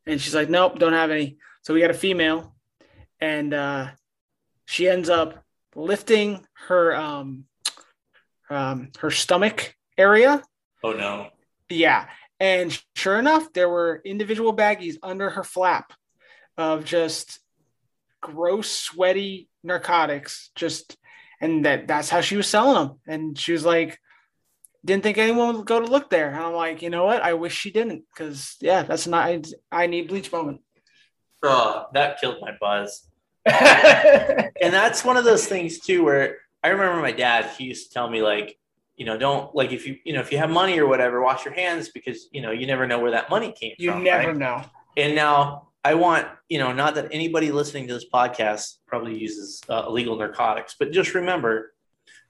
and she's like, "Nope, don't have any." So we got a female, and uh, she ends up lifting her um, um, her stomach area. Oh no. Yeah. And sure enough, there were individual baggies under her flap of just gross, sweaty narcotics. Just and that that's how she was selling them. And she was like, didn't think anyone would go to look there. And I'm like, you know what? I wish she didn't, because yeah, that's not I, I need bleach moment. Oh, that killed my buzz. and that's one of those things too where I remember my dad, he used to tell me like, you know, don't like if you, you know, if you have money or whatever, wash your hands because, you know, you never know where that money came you from. You never right? know. And now I want, you know, not that anybody listening to this podcast probably uses uh, illegal narcotics, but just remember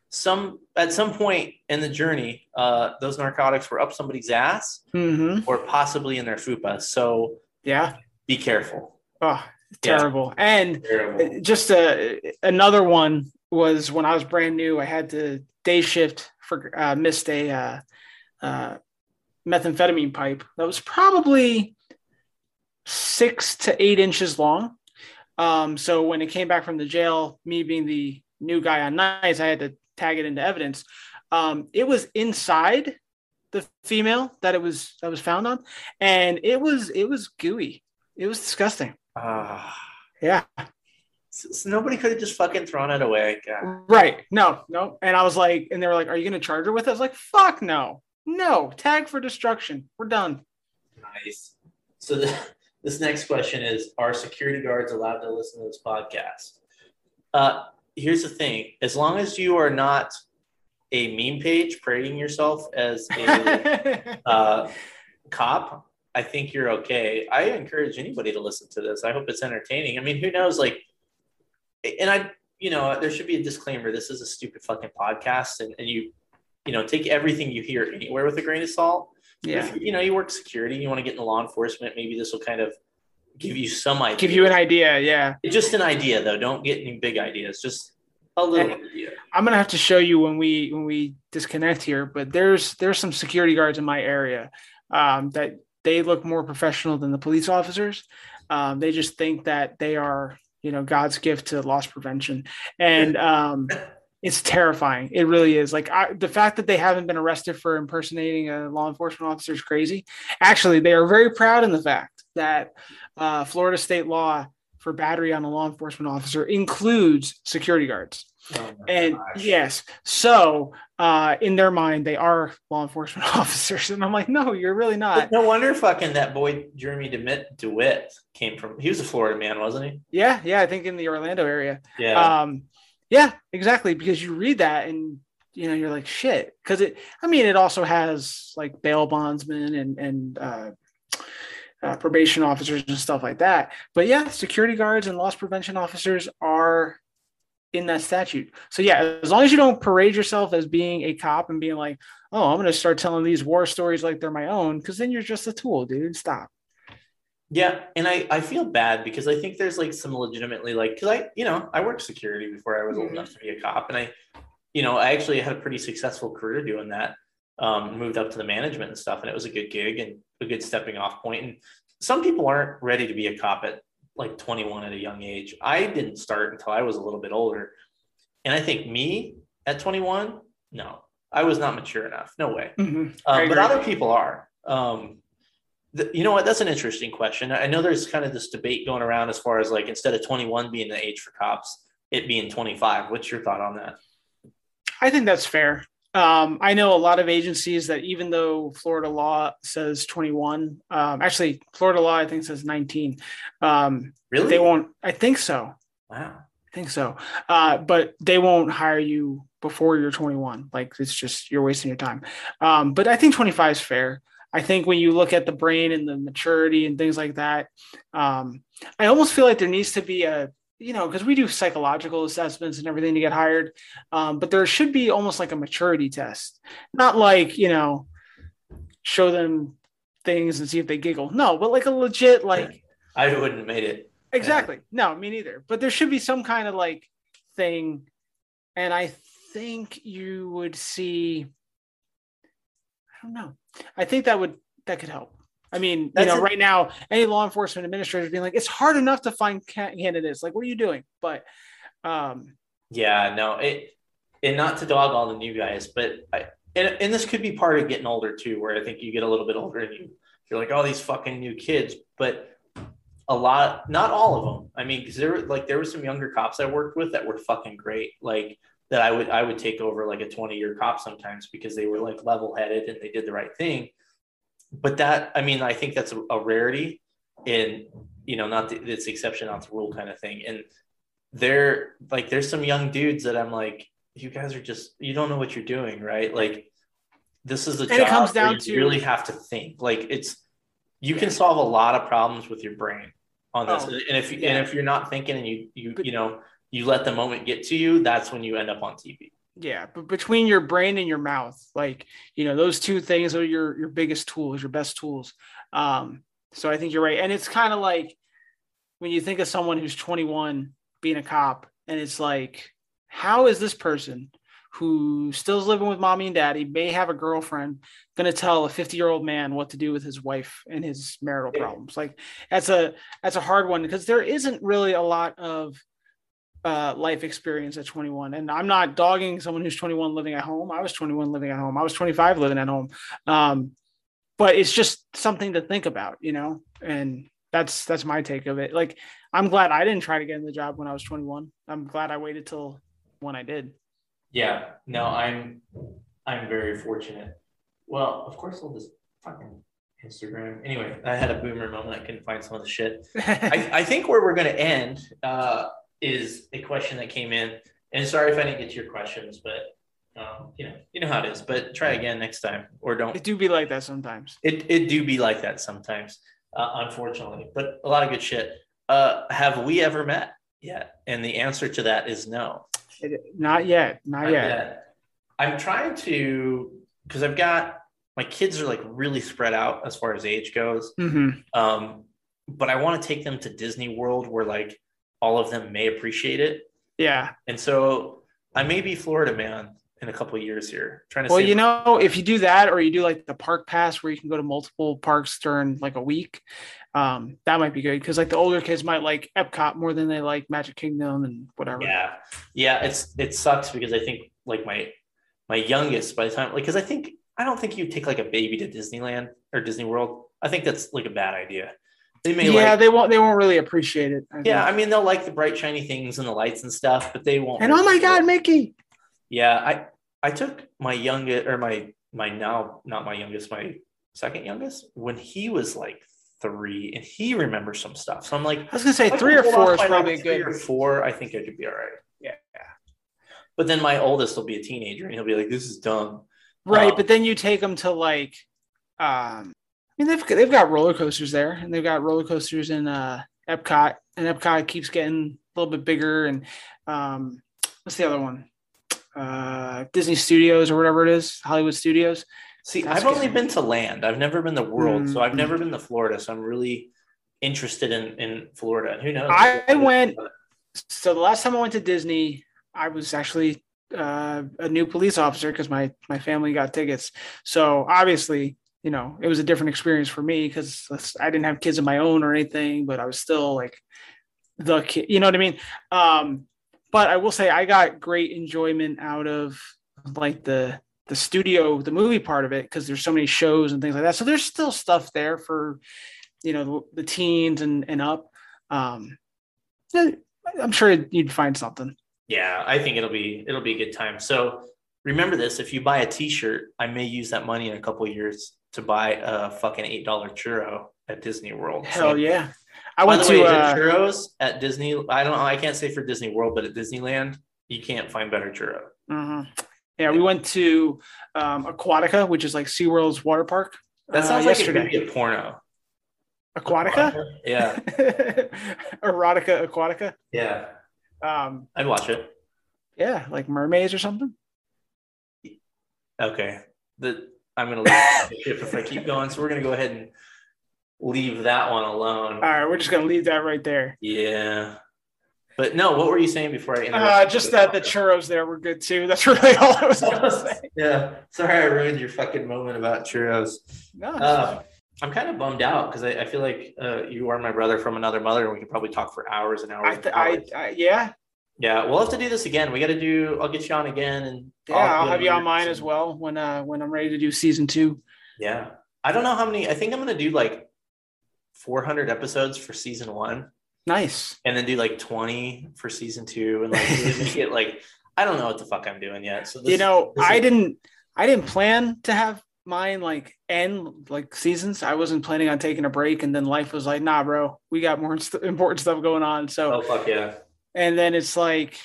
some at some point in the journey, uh, those narcotics were up somebody's ass hmm or possibly in their fupa. So Yeah. be careful. Oh, Yeah. terrible. And Terrible. just a, another one was when I was brand new, I had to day shift for uh, missed a uh, uh, methamphetamine pipe that was probably six to eight inches long. Um, so when it came back from the jail, me being the new guy on nights, I had to tag it into evidence. Um, it was inside the female that it was that was found on, and it was it was gooey. It was disgusting. Ah. Yeah. So, so nobody could have just fucking thrown it away. God. Right. No, no. And I was like, and they were like, Are you gonna charge her with it? I was like, fuck no. No. Tag for destruction. We're done. Nice. So the, this next question is: Are security guards allowed to listen to this podcast? Uh, here's the thing: as long as you are not a meme page parading yourself as a uh, cop, I think you're okay. I encourage anybody to listen to this. I hope it's entertaining. I mean, who knows? Like, and I, you know, there should be a disclaimer. This is a stupid fucking podcast, and, and you, you know, take everything you hear anywhere with a grain of salt. yeah. If, you know, you work security, you want to get into law enforcement, maybe this will kind of give you some idea. Give you an idea. Yeah. Just an idea, though. Don't get any big ideas. Just a little idea. I'm gonna have to show you when we when we disconnect here, but there's there's some security guards in my area um, that they look more professional than the police officers. Um, they just think that they are, you know, God's gift to loss prevention, and um, it's terrifying. It really is. Like I, the fact that they haven't been arrested for impersonating a law enforcement officer is crazy. Actually, they are very proud in the fact that uh, Florida state law for battery on a law enforcement officer includes security guards. Oh And gosh. yes, so uh, in their mind, they are law enforcement officers. And I'm like, no, you're really not. No wonder fucking that boy Jeremy DeWitt, DeWitt came from. He was a Florida man, wasn't he? Yeah, yeah, I think in the Orlando area. Yeah. Um, yeah, exactly. Because you read that and you know you're like shit. Because it, I mean, it also has like bail bondsmen and and uh, uh, probation officers and stuff like that. But yeah, security guards and loss prevention officers are in that statute. So yeah, as long as you don't parade yourself as being a cop and being like, oh, I'm going to start telling these war stories like they're my own, because then you're just a tool, dude. Stop. Yeah, and I, I feel bad because I think there's like some legitimately like because I you know I worked security before I was old Mhm. enough to be a cop and I you know I actually had a pretty successful career doing that um, moved up to the management and stuff and it was a good gig and a good stepping off point and some people aren't ready to be a cop at like 21 at a young age I didn't start until I was a little bit older and I think me at 21 no I was not mature enough no way Mhm. Um, but other people are. Um, you know what? That's an interesting question. I know there's kind of this debate going around as far as like instead of 21 being the age for cops, it being 25. What's your thought on that? I think that's fair. Um, I know a lot of agencies that even though Florida law says 21, um, actually Florida law I think says 19. Um, Really? they won't. I think so. Wow. I think so. Uh, but they won't hire you before you're 21. Like it's just you're wasting your time. Um, but I think 25 is fair. I think when you look at the brain and the maturity and things like that, um, I almost feel like there needs to be a you know because we do psychological assessments and everything to get hired, um, but there should be almost like a maturity test, not like you know show them things and see if they giggle. No, but like a legit like I wouldn't have made it. Exactly. No, me neither. But there should be some kind of like thing. And I think you would see, I don't know. I think that would, that could help. I mean, That's you know, a- right now, any law enforcement administrators being like, it's hard enough to find ca- candidates. Like, what are you doing? But, um, Yeah, no, it, and not to dog all the new guys, but I, and, and this could be part of getting older too, where I think you get a little bit older and you, you're like, oh, these fucking new kids, but a lot, not all of them. I mean, because there were like there were some younger cops I worked with that were fucking great, like that I would I would take over like a 20 year cop sometimes because they were like level headed and they did the right thing. But that, I mean, I think that's a, a rarity, in you know, not the, it's the exception, not the rule kind of thing. And they're like, there's some young dudes that I'm like, you guys are just you don't know what you're doing, right? Like this is a And job it comes where down you to- really have to think. Like it's you Yeah. can solve a lot of problems with your brain on this. Oh, and if you yeah. and if you're not thinking and you you But- you know you let the moment get to you, that's when you end up on TV. Yeah, but between your brain and your mouth, like you know, those two things are your your biggest tools, your best tools. Um, so I think you're right, and it's kind of like when you think of someone who's 21 being a cop, and it's like, how is this person who still is living with mommy and daddy, may have a girlfriend, going to tell a 50 year old man what to do with his wife and his marital problems? Like that's a that's a hard one because there isn't really a lot of uh, life experience at 21. And I'm not dogging someone who's 21 living at home. I was 21 living at home. I was 25 living at home. Um, but it's just something to think about, you know, and that's that's my take of it. Like I'm glad I didn't try to get in the job when I was 21. I'm glad I waited till when I did. Yeah, no, I'm I'm very fortunate. Well, of course I'll just fucking Instagram. Anyway, I had a boomer moment. I couldn't find some of the shit. I, I think where we're gonna end, uh, is a question that came in. And sorry if I didn't get to your questions, but um, you know, you know how it is. But try again next time, or don't. It do be like that sometimes. It it do be like that sometimes, uh, unfortunately. But a lot of good shit. Uh, have we ever met yet? And the answer to that is no. It, not yet. Not, not yet. yet. I'm trying to because I've got my kids are like really spread out as far as age goes. Mm-hmm. Um, but I want to take them to Disney World where like all of them may appreciate it. Yeah. And so I may be Florida man in a couple years here. Trying to Well, you know, if you do that or you do like the park pass where you can go to multiple parks during like a week, um, that might be good because like the older kids might like Epcot more than they like Magic Kingdom and whatever. Yeah. Yeah, it's it sucks because I think like my my youngest by the time like because I think I don't think you take like a baby to Disneyland or Disney World. I think that's like a bad idea. They may yeah, like, they won't. They won't really appreciate it. I yeah, think. I mean, they'll like the bright shiny things and the lights and stuff, but they won't. And oh my god, Mickey! Yeah, I I took my youngest or my my now not my youngest, my second youngest when he was like three, and he remembers some stuff. So I'm like, I was gonna say three or four is probably good. Three or four, I think I could be all right. Yeah. But then my oldest will be a teenager, and he'll be like, "This is dumb." Right, um, but then you take him to like, um, I mean, they've they've got roller coasters there, and they've got roller coasters in uh, Epcot, and Epcot keeps getting a little bit bigger. And um, what's the other one? Uh, Disney Studios or whatever it is, Hollywood Studios. See, That's I've only been to land. I've never been to world, mm-hmm. so I've never been to Florida. So I'm really interested in in Florida. And who knows? I went. So the last time I went to Disney, I was actually uh, a new police officer because my my family got tickets. So obviously you know, it was a different experience for me because I didn't have kids of my own or anything, but I was still like the kid, you know what I mean? Um, but I will say I got great enjoyment out of like the the studio, the movie part of it, because there's so many shows and things like that. So there's still stuff there for, you know, the, the teens and and up. Um, I'm sure you'd find something. Yeah, I think it'll be it'll be a good time. So remember this: if you buy a T-shirt, I may use that money in a couple years to buy a fucking eight dollar churro at Disney World. Hell so, yeah! I went to way, uh, churros at Disney. I don't know. I can't say for Disney World, but at Disneyland, you can't find better churro. Mm-hmm. Yeah, we went to um, Aquatica, which is like SeaWorld's water park. That sounds uh, like yesterday. it could be a porno. Aquatica? Aquatica? Yeah. Erotica Aquatica? Yeah. Um, I'd watch it. Yeah, like mermaids or something. Okay. The I'm going to leave if I keep going. So we're going to go ahead and leave that one alone. All right, we're just going to leave that right there. Yeah. But no, what were you saying before I uh, just that the churros there were good too. That's really all I was going to say. yeah. Sorry, I ruined your fucking moment about churros. No. Uh, I'm kind of bummed out because I, I, feel like uh, you are my brother from another mother, and we could probably talk for hours and hours. I, th- hours. I, I, yeah, yeah, we'll have to do this again. We got to do. I'll get you on again, and yeah, I'll, have you on mine as well when uh when I'm ready to do season two. Yeah, I don't know how many. I think I'm gonna do like 400 episodes for season one. Nice. And then do like 20 for season two, and like make it like I don't know what the fuck I'm doing yet. So this, you know, I is- didn't I didn't plan to have mine like end like seasons. I wasn't planning on taking a break, and then life was like, nah, bro, we got more st- important stuff going on. So oh fuck yeah and then it's like,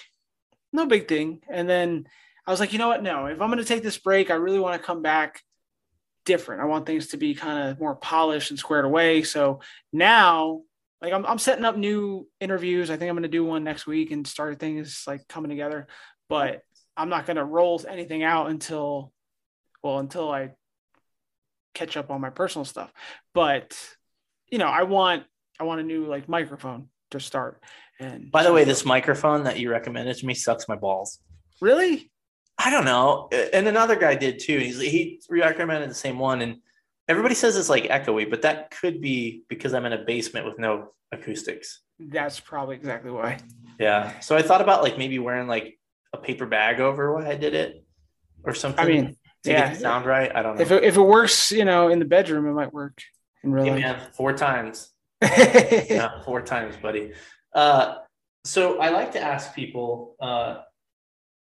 no big thing. And then I was like, you know what? No, if I'm going to take this break, I really want to come back different. I want things to be kind of more polished and squared away. So now, like, I'm, I'm setting up new interviews. I think I'm going to do one next week and start things like coming together. But I'm not going to roll anything out until, well, until I catch up on my personal stuff. But you know, I want I want a new like microphone to start. And By the way, this microphone that you recommended to me sucks my balls. really, I don't know. And another guy did too. He's he recommended the same one, and everybody says it's like echoey, but that could be because I'm in a basement with no acoustics. that's probably exactly why. Yeah. So I thought about like maybe wearing like a paper bag over while I did it, or something. I mean, to yeah. get the sound right. I don't know. If it, if it works, you know, in the bedroom, it might work in real Yeah, life. man, four times. Yeah, four times, buddy. Uh, so I like to ask people uh,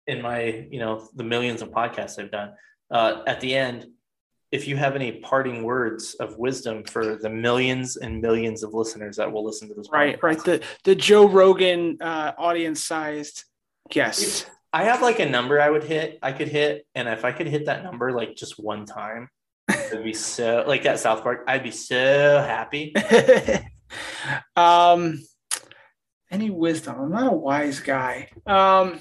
in my, you know, the millions of podcasts I've done uh, at the end, if you have any parting words of wisdom for the millions and millions of listeners that will listen to this. right, podcast. right. The the Joe Rogan uh, audience sized guest. I have like a number I would hit. I could hit, and if I could hit that number like just one time, it'd be so like that South Park. I'd be so happy. um, any wisdom? I'm not a wise guy. Um,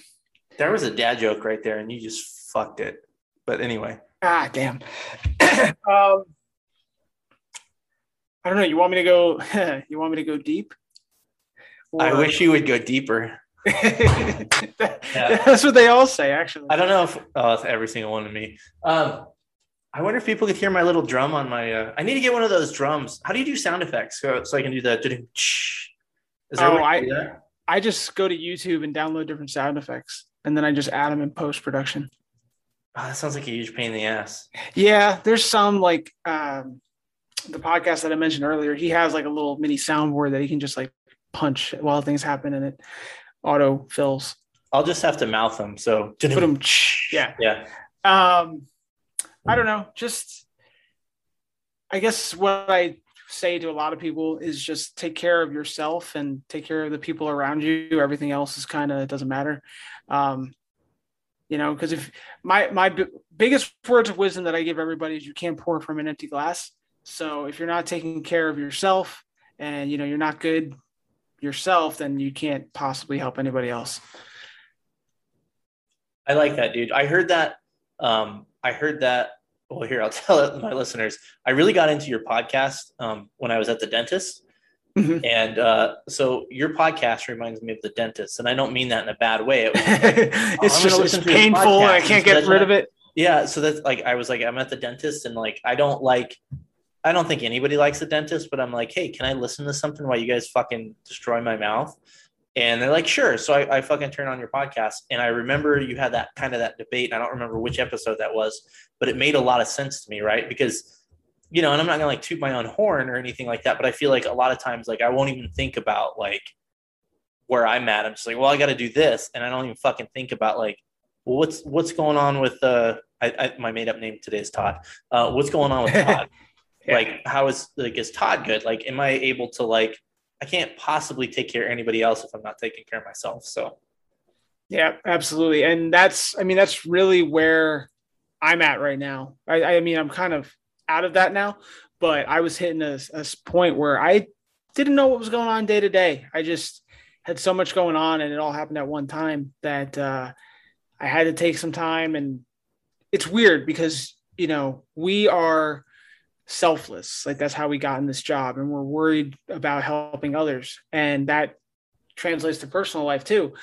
There was a dad joke right there, and you just fucked it. But anyway, ah, damn. um, I don't know. You want me to go? you want me to go deep? I wish you would go deeper. That's what they all say, actually. I don't know if oh, it's every single one of me. Um, I wonder if people could hear my little drum on my. Uh, I need to get one of those drums. How do you do sound effects so, so I can do the? Is there Oh, I- I just go to YouTube and download different sound effects, and then I just add them in post production. Oh, that sounds like a huge pain in the ass. Yeah, there's some like um, the podcast that I mentioned earlier. He has like a little mini soundboard that he can just like punch while things happen, and it auto fills. I'll just have to mouth them. So Put him, yeah. yeah. Um, I don't know. Just, I guess what I say to a lot of people is just take care of yourself and take care of the people around you. Everything else is kind of doesn't matter. Um, you know, because if my my b- biggest words of wisdom that I give everybody is you can't pour from an empty glass. So if you're not taking care of yourself and you know you're not good yourself, then you can't possibly help anybody else. I like that, dude. I heard that. Um, I heard that. Well, here I'll tell my listeners. I really got into your podcast um, when I was at the dentist, Mhm. and uh, so your podcast reminds me of the dentist, and I don't mean that in a bad way. It was it's I'm just it's listen to your painful I can't get rid of it. Yeah, so that's like I was like I'm at the dentist and like I don't like I don't think anybody likes the dentist, but I'm like, hey, can I listen to something while you guys fucking destroy my mouth? And they're like, sure. So I, I fucking turn on your podcast, and I remember you had that kind of that debate. And I don't remember which episode that was, but it made a lot of sense to me, right? Because you know, and I'm not gonna like toot my own horn or anything like that, but I feel like a lot of times, like I won't even think about like where I'm at. I'm just like, well, I got to do this, and I don't even fucking think about like, well, what's what's going on with uh, I, I my made up name today is Todd. Uh, what's going on with Todd? Yeah. Like, how is like is Todd good? Like, am I able to like? I can't possibly take care of anybody else if I'm not taking care of myself. So Yeah, absolutely. And that's, I mean, that's really where I'm at right now. I, I mean, I'm kind of out of that now, but I was hitting a, a point where I didn't know what was going on day to day. I just had so much going on and it all happened at one time that uh, I had to take some time. And it's weird because, you know, we are selfless. Like that's how we got in this job and we're worried about helping others. And that translates to personal life too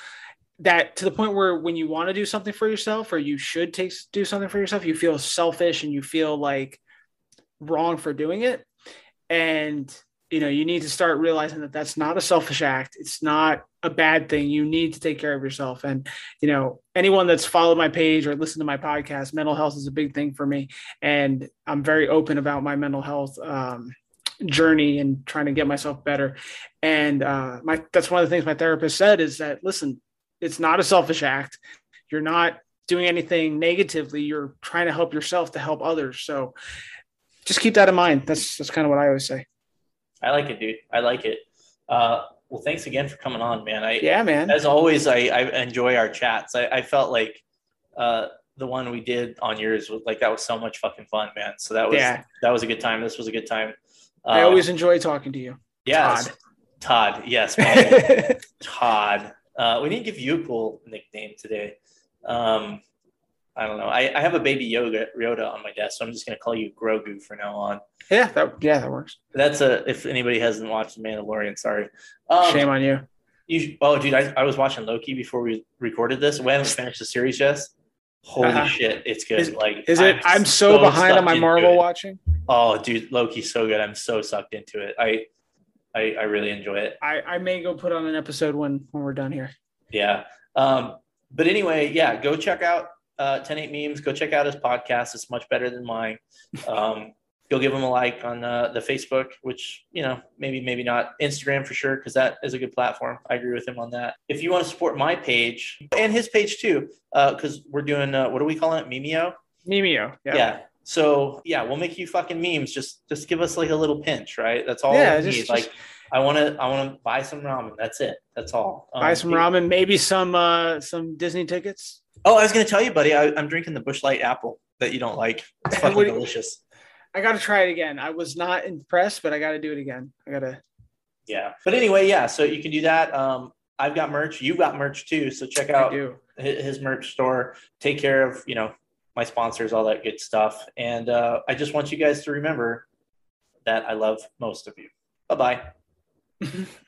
that to the point where when you want to do something for yourself or you should take do something for yourself you feel selfish and you feel like wrong for doing it and you know you need to start realizing that that's not a selfish act it's not a bad thing you need to take care of yourself and you know anyone that's followed my page or listened to my podcast mental health is a big thing for me and i'm very open about my mental health um, journey and trying to get myself better and uh, my that's one of the things my therapist said is that listen it's not a selfish act. You're not doing anything negatively. You're trying to help yourself to help others. So just keep that in mind. That's that's kind of what I always say. I like it, dude. I like it. Uh, well, thanks again for coming on, man. I Yeah, man. as always, I, I enjoy our chats. I, I felt like uh, the one we did on yours was like that was so much fucking fun, man. So that was Yeah. that was a good time. This was a good time. Uh, I always enjoy talking to you. yeah, Todd. Todd. Yes. Todd. Uh, we didn't give you a cool nickname today. Um, I don't know. I, I have a baby yoga Yoda on my desk, so I'm just gonna call you Grogu for now on. Yeah, that yeah, that works. That's a if anybody hasn't watched The Mandalorian, sorry. Um, Shame on you. You oh, dude, I, I was watching Loki before we recorded this. We haven't finished the series yet. Holy Uh-huh. shit, it's good. Is- like, Is it? I'm, so, behind on my Marvel it. watching. Oh, dude, Loki's so good. I'm so sucked into it. I, I, I really enjoy it. I I may go put on an episode when when we're done here. Yeah. Um, but anyway, yeah, go check out uh, 108 Memes. Go check out his podcast. It's much better than mine. Um, go give him a like on uh, the Facebook, which, you know, maybe, maybe not. Instagram for sure, because that is a good platform. I agree with him on that. If you want to support my page and his page too, because we're doing, uh, what are we calling it? Mimeo? Mimeo. Yeah. Yeah. So yeah, we'll make you fucking memes. Just just give us like a little pinch, right? That's all Yeah, we just- need. just- like I wanna I wanna buy some ramen. That's it. That's all. Buy Um, some ramen, maybe some uh some Disney tickets. Oh, I was gonna tell you, buddy. I, I'm drinking the Busch Light apple that you don't like. It's fucking What delicious. I got to try it again. I was not impressed, but I got to do it again. I got to. Yeah. But anyway, yeah. So you can do that. Um, I've got merch. You've got merch too. So check out his merch store. Take care of you know my sponsors, all that good stuff. And uh, I just want you guys to remember that I love most of you. Bye bye.